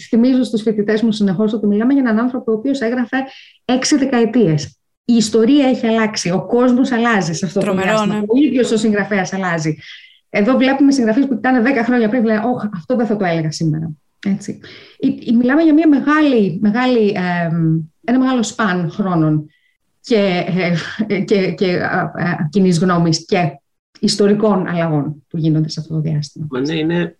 θυμίζω στους φοιτητές μου συνεχώς ότι μιλάμε για έναν άνθρωπο ο οποίος έγραφε έξι δεκαετίες. Η ιστορία έχει αλλάξει. Ο κόσμος αλλάζει σε αυτό Τρομερό, το διάστημα. Ναι. Ο ίδιος ο συγγραφέας αλλάζει. Εδώ βλέπουμε συγγραφείς που ήταν 10 χρόνια πριν, λένε, Όχι, αυτό δεν θα το έλεγα σήμερα. Έτσι. Μιλάμε για μια μεγάλη, μεγάλη, ένα μεγάλο σπαν χρόνων και, ε, και, και κοινής γνώμης και ιστορικών αλλαγών που γίνονται σε αυτό το διάστημα. Μα ναι, είναι.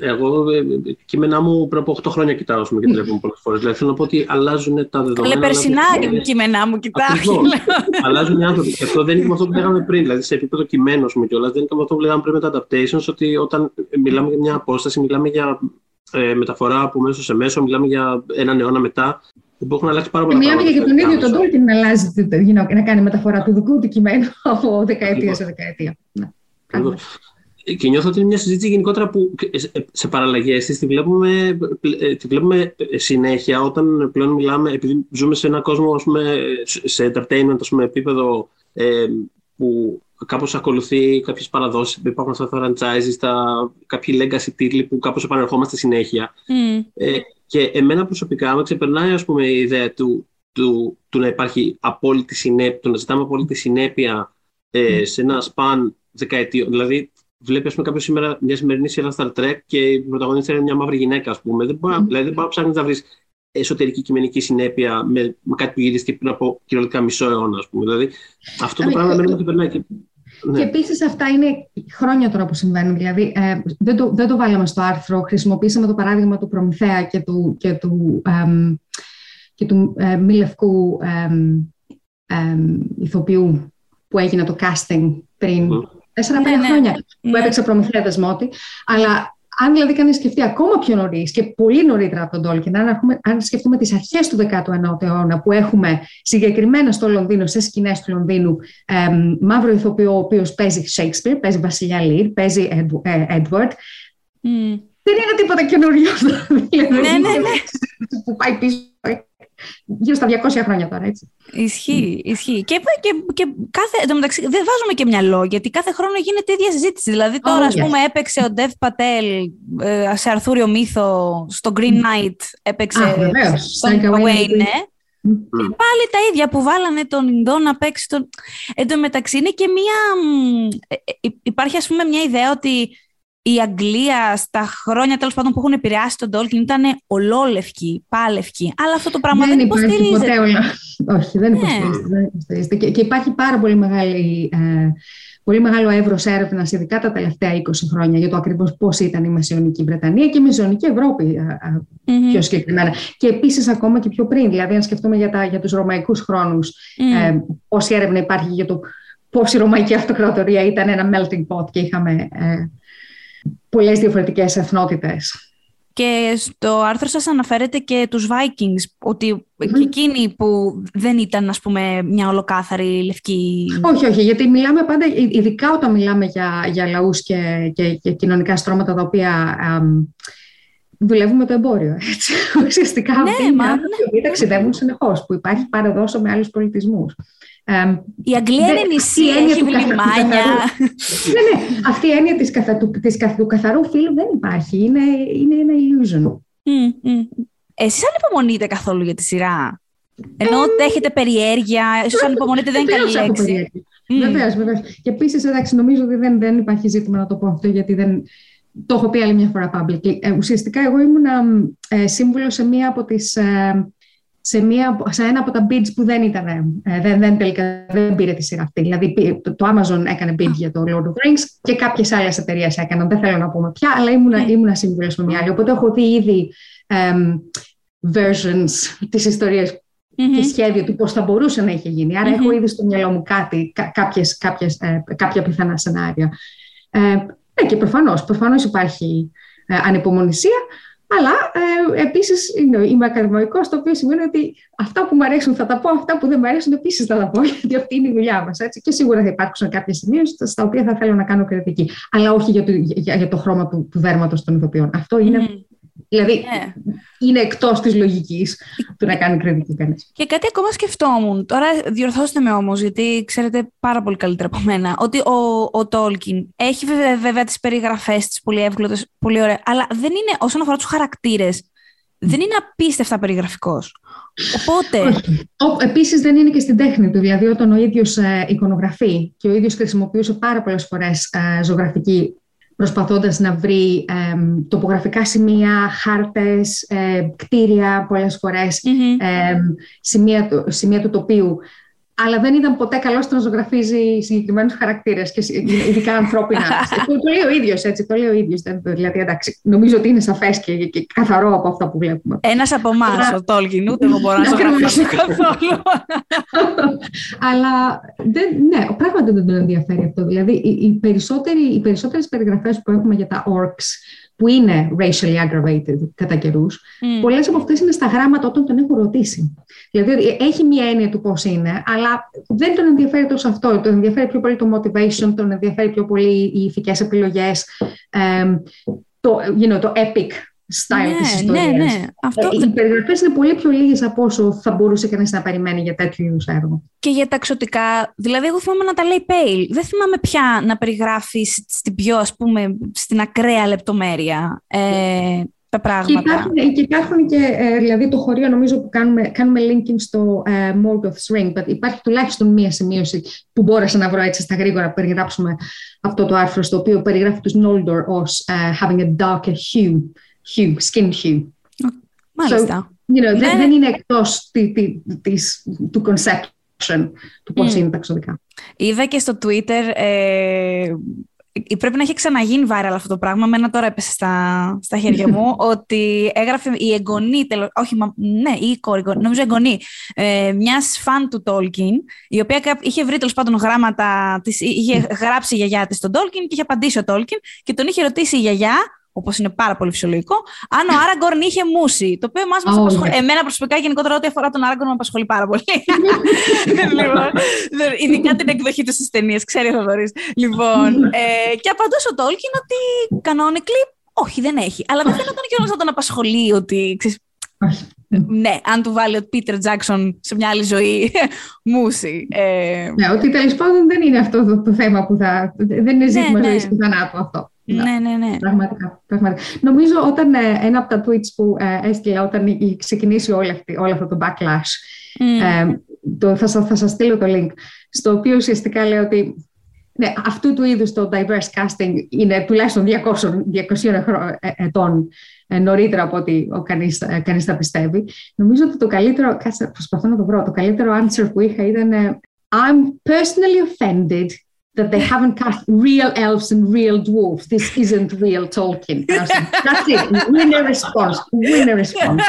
Εγώ ε, κείμενά μου πριν από 8 χρόνια κοιτάω και τρέχουν πολλές φορές. Δηλαδή θέλω να πω ότι αλλάζουν τα δεδομένα. Αλλά περσινά αλλάζουν... κείμενά μου κοιτάω. αλλάζουν οι άνθρωποι. Και αυτό δεν είναι με αυτό που λέγαμε πριν. Δηλαδή σε επίπεδο κειμένου μου κιόλας δεν είναι με αυτό που λέγαμε πριν με τα adaptations. Ότι όταν μιλάμε για μια απόσταση, μιλάμε για ε, μεταφορά από μέσο σε μέσο, μιλάμε για έναν αιώνα μετά, που έχουν αλλάξει πάρα πολλά Μιλάμε και για τον ίδιο τον Τόλκιν να αλλάζει, να κάνει μεταφορά του δικού του κειμένου από δεκαετία σε δεκαετία. Ναι. Και νιώθω ότι είναι μια συζήτηση γενικότερα που σε παραλλαγές της τη βλέπουμε, ε, τη βλέπουμε συνέχεια όταν πλέον μιλάμε, επειδή ζούμε σε ένα κόσμο ας πούμε, σε entertainment ας πούμε, επίπεδο ε, που κάπως ακολουθεί κάποιες παραδόσεις που υπάρχουν στα franchises, τα, κάποιοι legacy τίτλοι που κάπως επανερχόμαστε συνέχεια. Mm. Ε, και εμένα προσωπικά με ξεπερνάει ας πούμε, η ιδέα του, του, του να υπάρχει απόλυτη συνέπεια, του να ζητάμε απόλυτη συνέπεια ε, mm. σε ένα σπαν δεκαετίων. Δηλαδή, βλέπει ας πούμε, κάποιος σήμερα μια σημερινή σειρά Star Trek και η πρωταγωνίστρια είναι μια μαύρη γυναίκα, ας πούμε. Δεν μπορεί, mm. δηλαδή, δεν μπορεί να ψάχνεις να βρεις εσωτερική κειμενική συνέπεια με, με κάτι που γυρίστηκε πριν από κυριολεκτικά μισό αιώνα, ας πούμε. Δηλαδή, αυτό το πράγμα δεν με περνάει. Ναι. Και επίσης αυτά είναι χρόνια τώρα που συμβαίνουν. Δηλαδή, ε, δεν, το, δεν το βάλαμε στο άρθρο. Χρησιμοποίησαμε το παράδειγμα του Προμηθέα και του, και του, ε, και του ε, μη λευκού ηθοποιού που έγινε το casting πριν τέσσερα-πέντε ναι, ναι. χρόνια που ναι. έπαιξε Προμηθέα Δεσμότη. Αλλά αν δηλαδή κανείς σκεφτεί ακόμα πιο νωρίς και πολύ νωρίτερα από τον Τόλκιν, αν, αν σκεφτούμε τις αρχές του 19ου αιώνα που έχουμε συγκεκριμένα στο Λονδίνο, σε σκηνές του Λονδίνου, ε, μαύρο ηθοποιό ο οποίος παίζει Shakespeare, παίζει Βασιλιά Λίρ, παίζει Edward. Mm. Δεν είναι τίποτα καινούριο. ναι, ναι, ναι. που πάει πίσω γύρω στα 200 χρόνια τώρα, έτσι. Ισχύει, ισχύει. Και, και, και κάθε, εν μεταξύ, δεν βάζουμε και μυαλό, γιατί κάθε χρόνο γίνεται η ίδια συζήτηση. Δηλαδή τώρα, oh, yes. πούμε, έπαιξε ο Dev Patel ε, σε Αρθούριο Μύθο, στο Green Knight, έπαιξε ah, στον Away, ναι. πάλι τα ίδια που βάλανε τον Ινδό να παίξει τον... Εν τω μεταξύ είναι και μία... Ε, ε, υπάρχει ας πούμε μια ιδέα ότι η Αγγλία στα χρόνια τέλος πάντων που έχουν επηρεάσει τον Τόλκιν ήταν ολόλευκη, πάλευκη. Αλλά αυτό το πράγμα δεν, δεν υποστηρίζεται. Ποτέ όλα. Όχι, δεν, ναι. υποστηρίζεται. Και, και υπάρχει πάρα πολύ μεγάλη ε, πολύ μεγάλο εύρος έρευνας, ειδικά τα τελευταία 20 χρόνια, για το ακριβώς πώς ήταν η Μεσαιωνική Βρετανία και η Μεσαιωνική Ευρώπη mm-hmm. πιο συγκεκριμένα. Και επίσης ακόμα και πιο πριν, δηλαδή, αν σκεφτούμε για, τα, για τους ρωμαϊκούς χρόνους, mm. ε, πόση έρευνα υπάρχει για το πώ η Ρωμαϊκή Αυτοκρατορία ήταν ένα melting pot και είχαμε ε, πολλές διαφορετικές εθνότητες. Και στο άρθρο σας αναφέρετε και τους Vikings, ότι mm. και εκείνοι που δεν ήταν, ας πούμε, μια ολοκάθαρη λευκή... Όχι, όχι, γιατί μιλάμε πάντα, ειδικά όταν μιλάμε για, για λαούς και, και, και κοινωνικά στρώματα τα οποία δουλεύουν με το εμπόριο. Έτσι. Ουσιαστικά ναι, αυτοί οι άνθρωποι ταξιδεύουν συνεχώς, που υπάρχει παραδόσο με άλλους πολιτισμούς. Η Αγγλία είναι νησί, έχει λιμάνια. ναι, ναι. Αυτή η έννοια της, του, της, του καθαρού φίλου δεν υπάρχει. Είναι, είναι ένα illusion. Mm, mm. Εσείς ανυπομονείτε καθόλου για τη σειρά. Ενώ ε, έχετε περιέργεια, ίσως ανυπομονείτε δεν είναι καλή λέξη. Mm. Βεβαίως, βεβαίως. Και επίσης, εντάξει, νομίζω ότι δεν, δεν υπάρχει ζήτημα να το πω αυτό, γιατί δεν. Το έχω πει άλλη μια φορά public. Ε, ουσιαστικά, εγώ ήμουν ε, σύμβουλος σε μία από τις ε, σε, μία, σε ένα από τα bids που δεν ήταν, ε, δεν, δεν, τελικά, δεν πήρε τη σειρά αυτή. Δηλαδή το, το Amazon έκανε bid για το Lord of the Rings και κάποιες άλλες εταιρείες έκαναν, δεν θέλω να πούμε πια, αλλά ήμουνα, mm. ήμουνα σύμβουλος με μια άλλη. Οπότε έχω δει ήδη um, versions της ιστορίας mm-hmm. και σχέδιο του πώς θα μπορούσε να είχε γίνει. Άρα mm-hmm. έχω ήδη στο μυαλό μου κάτι, κά, κάποιες, κάποιες, ε, κάποια πιθανά σενάρια. Ε, ναι, και προφανώς, προφανώς υπάρχει ε, ανυπομονησία, αλλά ε, επίσης είμαι ακαδημαϊκός, το οποίο σημαίνει ότι αυτά που μου αρέσουν θα τα πω, αυτά που δεν μου αρέσουν επίσης θα τα πω, γιατί αυτή είναι η δουλειά μας. Και σίγουρα θα υπάρξουν κάποια σημεία στα οποία θα θέλω να κάνω κριτική. Αλλά όχι για το, για, για το χρώμα του, του δέρματος των ηθοποιών. Αυτό είναι mm. Δηλαδή, yeah. Ναι. είναι εκτός της λογικής του να κάνει κριτική κανείς. Και κάτι ακόμα σκεφτόμουν. Τώρα διορθώστε με όμως, γιατί ξέρετε πάρα πολύ καλύτερα από μένα, ότι ο, ο Τόλκιν έχει βέβαια, βέβαια τις περιγραφές της πολύ εύκολε, πολύ ωραία, αλλά δεν είναι, όσον αφορά τους χαρακτήρες, δεν είναι απίστευτα περιγραφικός. Οπότε. Επίσης, δεν είναι και στην τέχνη του. Δηλαδή, όταν ο ίδιος ε, εικονογραφεί και ο ίδιος χρησιμοποιούσε πάρα πολλές φορές ε, ζωγραφική προσπαθώντας να βρει ε, τοπογραφικά σημεία, χάρτες, ε, κτίρια πολλές σημεία, σημεία του τοπίου αλλά δεν ήταν ποτέ καλό στο να ζωγραφίζει συγκεκριμένους χαρακτήρες και ειδικά ανθρώπινα. το, το λέει ο ίδιος έτσι. Το λέει ο ίδιος. Δηλαδή, εντάξει, νομίζω ότι είναι σαφές και, και, καθαρό από αυτά που βλέπουμε. Ένας από εμάς, ο Τόλκιν, ούτε εγώ μπορώ να ζωγραφίσω καθόλου. αλλά δεν, ναι, πράγματι δεν τον ενδιαφέρει αυτό. Δηλαδή, οι, οι, οι περισσότερες περιγραφές που έχουμε για τα orcs που είναι racially aggravated κατά καιρούς, mm. πολλές από αυτές είναι στα γράμματα όταν τον έχω ρωτήσει. Δηλαδή, έχει μία έννοια του πώς είναι, αλλά δεν τον ενδιαφέρει τόσο αυτό. Τον ενδιαφέρει πιο πολύ το motivation, τον ενδιαφέρει πιο πολύ οι ηθικές επιλογές, το, you know, το epic style ναι, της ιστορίας. Ναι, ναι. Αυτό... Ε, οι περιγραφές είναι πολύ πιο λίγες από όσο θα μπορούσε κανείς να περιμένει για τέτοιου είδους έργο. Και για τα εξωτικά, δηλαδή εγώ θυμάμαι να τα λέει Pale. Δεν θυμάμαι πια να περιγράφει στην πιο, ας πούμε, στην ακραία λεπτομέρεια ε, τα πράγματα. Και υπάρχουν και, υπάρχουν και ε, δηλαδή το χωρίο νομίζω που κάνουμε, κάνουμε linking στο ε, Morgoth's Ring, but υπάρχει τουλάχιστον μία σημείωση που μπόρεσα να βρω έτσι στα γρήγορα που περιγράψουμε αυτό το άρθρο στο οποίο περιγράφει τους Noldor ως uh, having a darker hue hue, skin hue. Μάλιστα. So, you know, ναι. δεν, είναι εκτός τη, τη, της, του conception του πώς mm. είναι τα εξωτικά. Είδα και στο Twitter ε, πρέπει να έχει ξαναγίνει viral αυτό το πράγμα. Μένα τώρα έπεσε στα, στα χέρια μου ότι έγραφε η εγγονή, τελο, όχι, μα, ναι, η κόρη, νομίζω εγγονή, ε, μιας φαν του Tolkien, η οποία είχε βρει τέλος πάντων γράμματα, της, είχε γράψει η γιαγιά της στον Tolkien και είχε απαντήσει ο Tolkien και τον είχε ρωτήσει η γιαγιά όπως είναι πάρα πολύ φυσιολογικό, αν ο Άραγκορν είχε μουσι. Το οποίο εμάς μας απασχολεί. Εμένα προσωπικά γενικότερα ό,τι αφορά τον Άραγκορν με απασχολεί πάρα πολύ. λοιπόν, ειδικά την εκδοχή τους στις ταινίες, ξέρει ο Θοδωρής. Λοιπόν, ε, και απαντούσε ο Τόλκιν ότι κανόνικλι όχι, δεν έχει. Αλλά δεν φαίνονταν κιόλας να τον απασχολεί ότι. Ξέρεις, ναι, αν του βάλει ο Πίτερ Τζάξον σε μια άλλη ζωή, μουσι. Ε... Ναι, ότι τέλος πάντων δεν είναι αυτό το, το θέμα που θα. Δεν είναι ζήτημα ναι, ναι. ζωής και θανάτου αυτό. Ναι, ναι, ναι. Πραγματικά, πραγματικά. Νομίζω όταν ε, ένα από τα tweets που ε, έστειλα όταν ξεκινήσει όλο, αυτή, όλο αυτό το backlash Ε, το, θα, θα σας στείλω το link, στο οποίο ουσιαστικά λέει ότι ναι, αυτού του είδους το diverse casting είναι τουλάχιστον 200, 200 ετών νωρίτερα από ό,τι ο κανείς, κανείς θα πιστεύει. Νομίζω ότι το καλύτερο, κάτσε, προσπαθώ να το βρω, το καλύτερο answer που είχα ήταν I'm personally offended that they haven't cast real elves and real dwarfs. This isn't real Tolkien. That's it. Winner response. Winner response.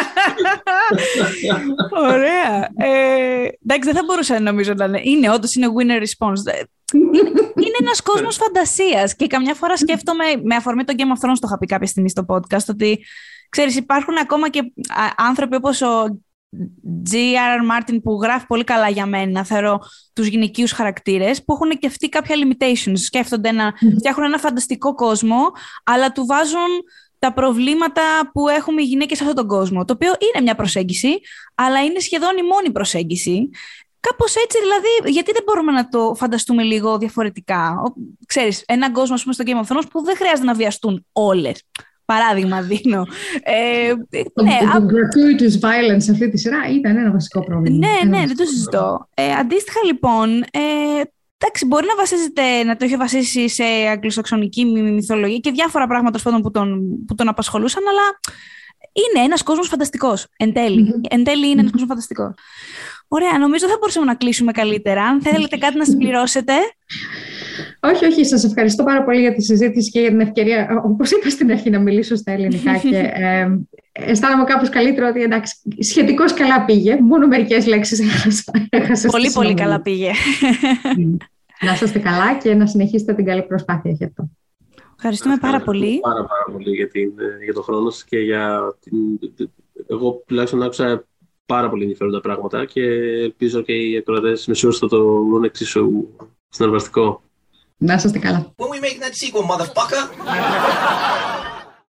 Ωραία. Ε, εντάξει, δεν θα μπορούσα νομίζω να είναι. Είναι, όντως είναι winner response. είναι ένας κόσμος φαντασίας και καμιά φορά σκέφτομαι, με αφορμή το Game of Thrones το είχα πει κάποια στιγμή στο podcast, ότι ξέρεις υπάρχουν ακόμα και άνθρωποι όπως ο G.R.R. Martin που γράφει πολύ καλά για μένα, θεωρώ, τους γυναικείους χαρακτήρες, που έχουν και αυτοί κάποια limitations. Σκέφτονται να φτιάχνουν ένα φανταστικό κόσμο, αλλά του βάζουν τα προβλήματα που έχουμε οι γυναίκες σε αυτόν τον κόσμο. Το οποίο είναι μια προσέγγιση, αλλά είναι σχεδόν η μόνη προσέγγιση. Κάπως έτσι δηλαδή, γιατί δεν μπορούμε να το φανταστούμε λίγο διαφορετικά; Ξέρεις, έναν κόσμο, ας πούμε, στο Game of Thrones που δεν χρειάζεται να βιαστούν όλες. Παράδειγμα δίνω. Ε, ναι, το gratuitous violence αυτή τη σειρά ήταν ένα βασικό πρόβλημα. Ναι, ναι, δεν το συζητώ. Ε, αντίστοιχα λοιπόν, ε, εντάξει, μπορεί να βασίζεται, να το είχε βασίσει σε αγγλισοξονική μυθολογία και διάφορα πράγματα που τον, που τον απασχολούσαν, αλλά είναι ένας κόσμος φανταστικός, εν τέλει. Mm-hmm. Εν τέλει είναι ένας κόσμος φανταστικός. Ωραία, νομίζω θα μπορούσαμε να κλείσουμε καλύτερα. Αν θέλετε κάτι να συμπληρώσετε. Όχι, όχι, σας ευχαριστώ πάρα πολύ για τη συζήτηση και για την ευκαιρία, όπως είπα στην αρχή, να μιλήσω στα ελληνικά και ε, αισθάνομαι κάπως καλύτερο ότι εντάξει, σχετικώς καλά πήγε, μόνο μερικές λέξεις έχασα. Πολύ, πολύ καλά πήγε. να είστε καλά και να συνεχίσετε την καλή προσπάθεια για αυτό. Ευχαριστούμε πάρα πολύ. Πάρα, πάρα πολύ για, την, για τον χρόνο σας και για την... Εγώ τουλάχιστον άκουσα πάρα πολύ ενδιαφέροντα πράγματα και ελπίζω και οι ακροατές με σίγουρος θα το δουν εξίσου συνεργαστικό. Να είστε καλά. When we make that sequel, motherfucker!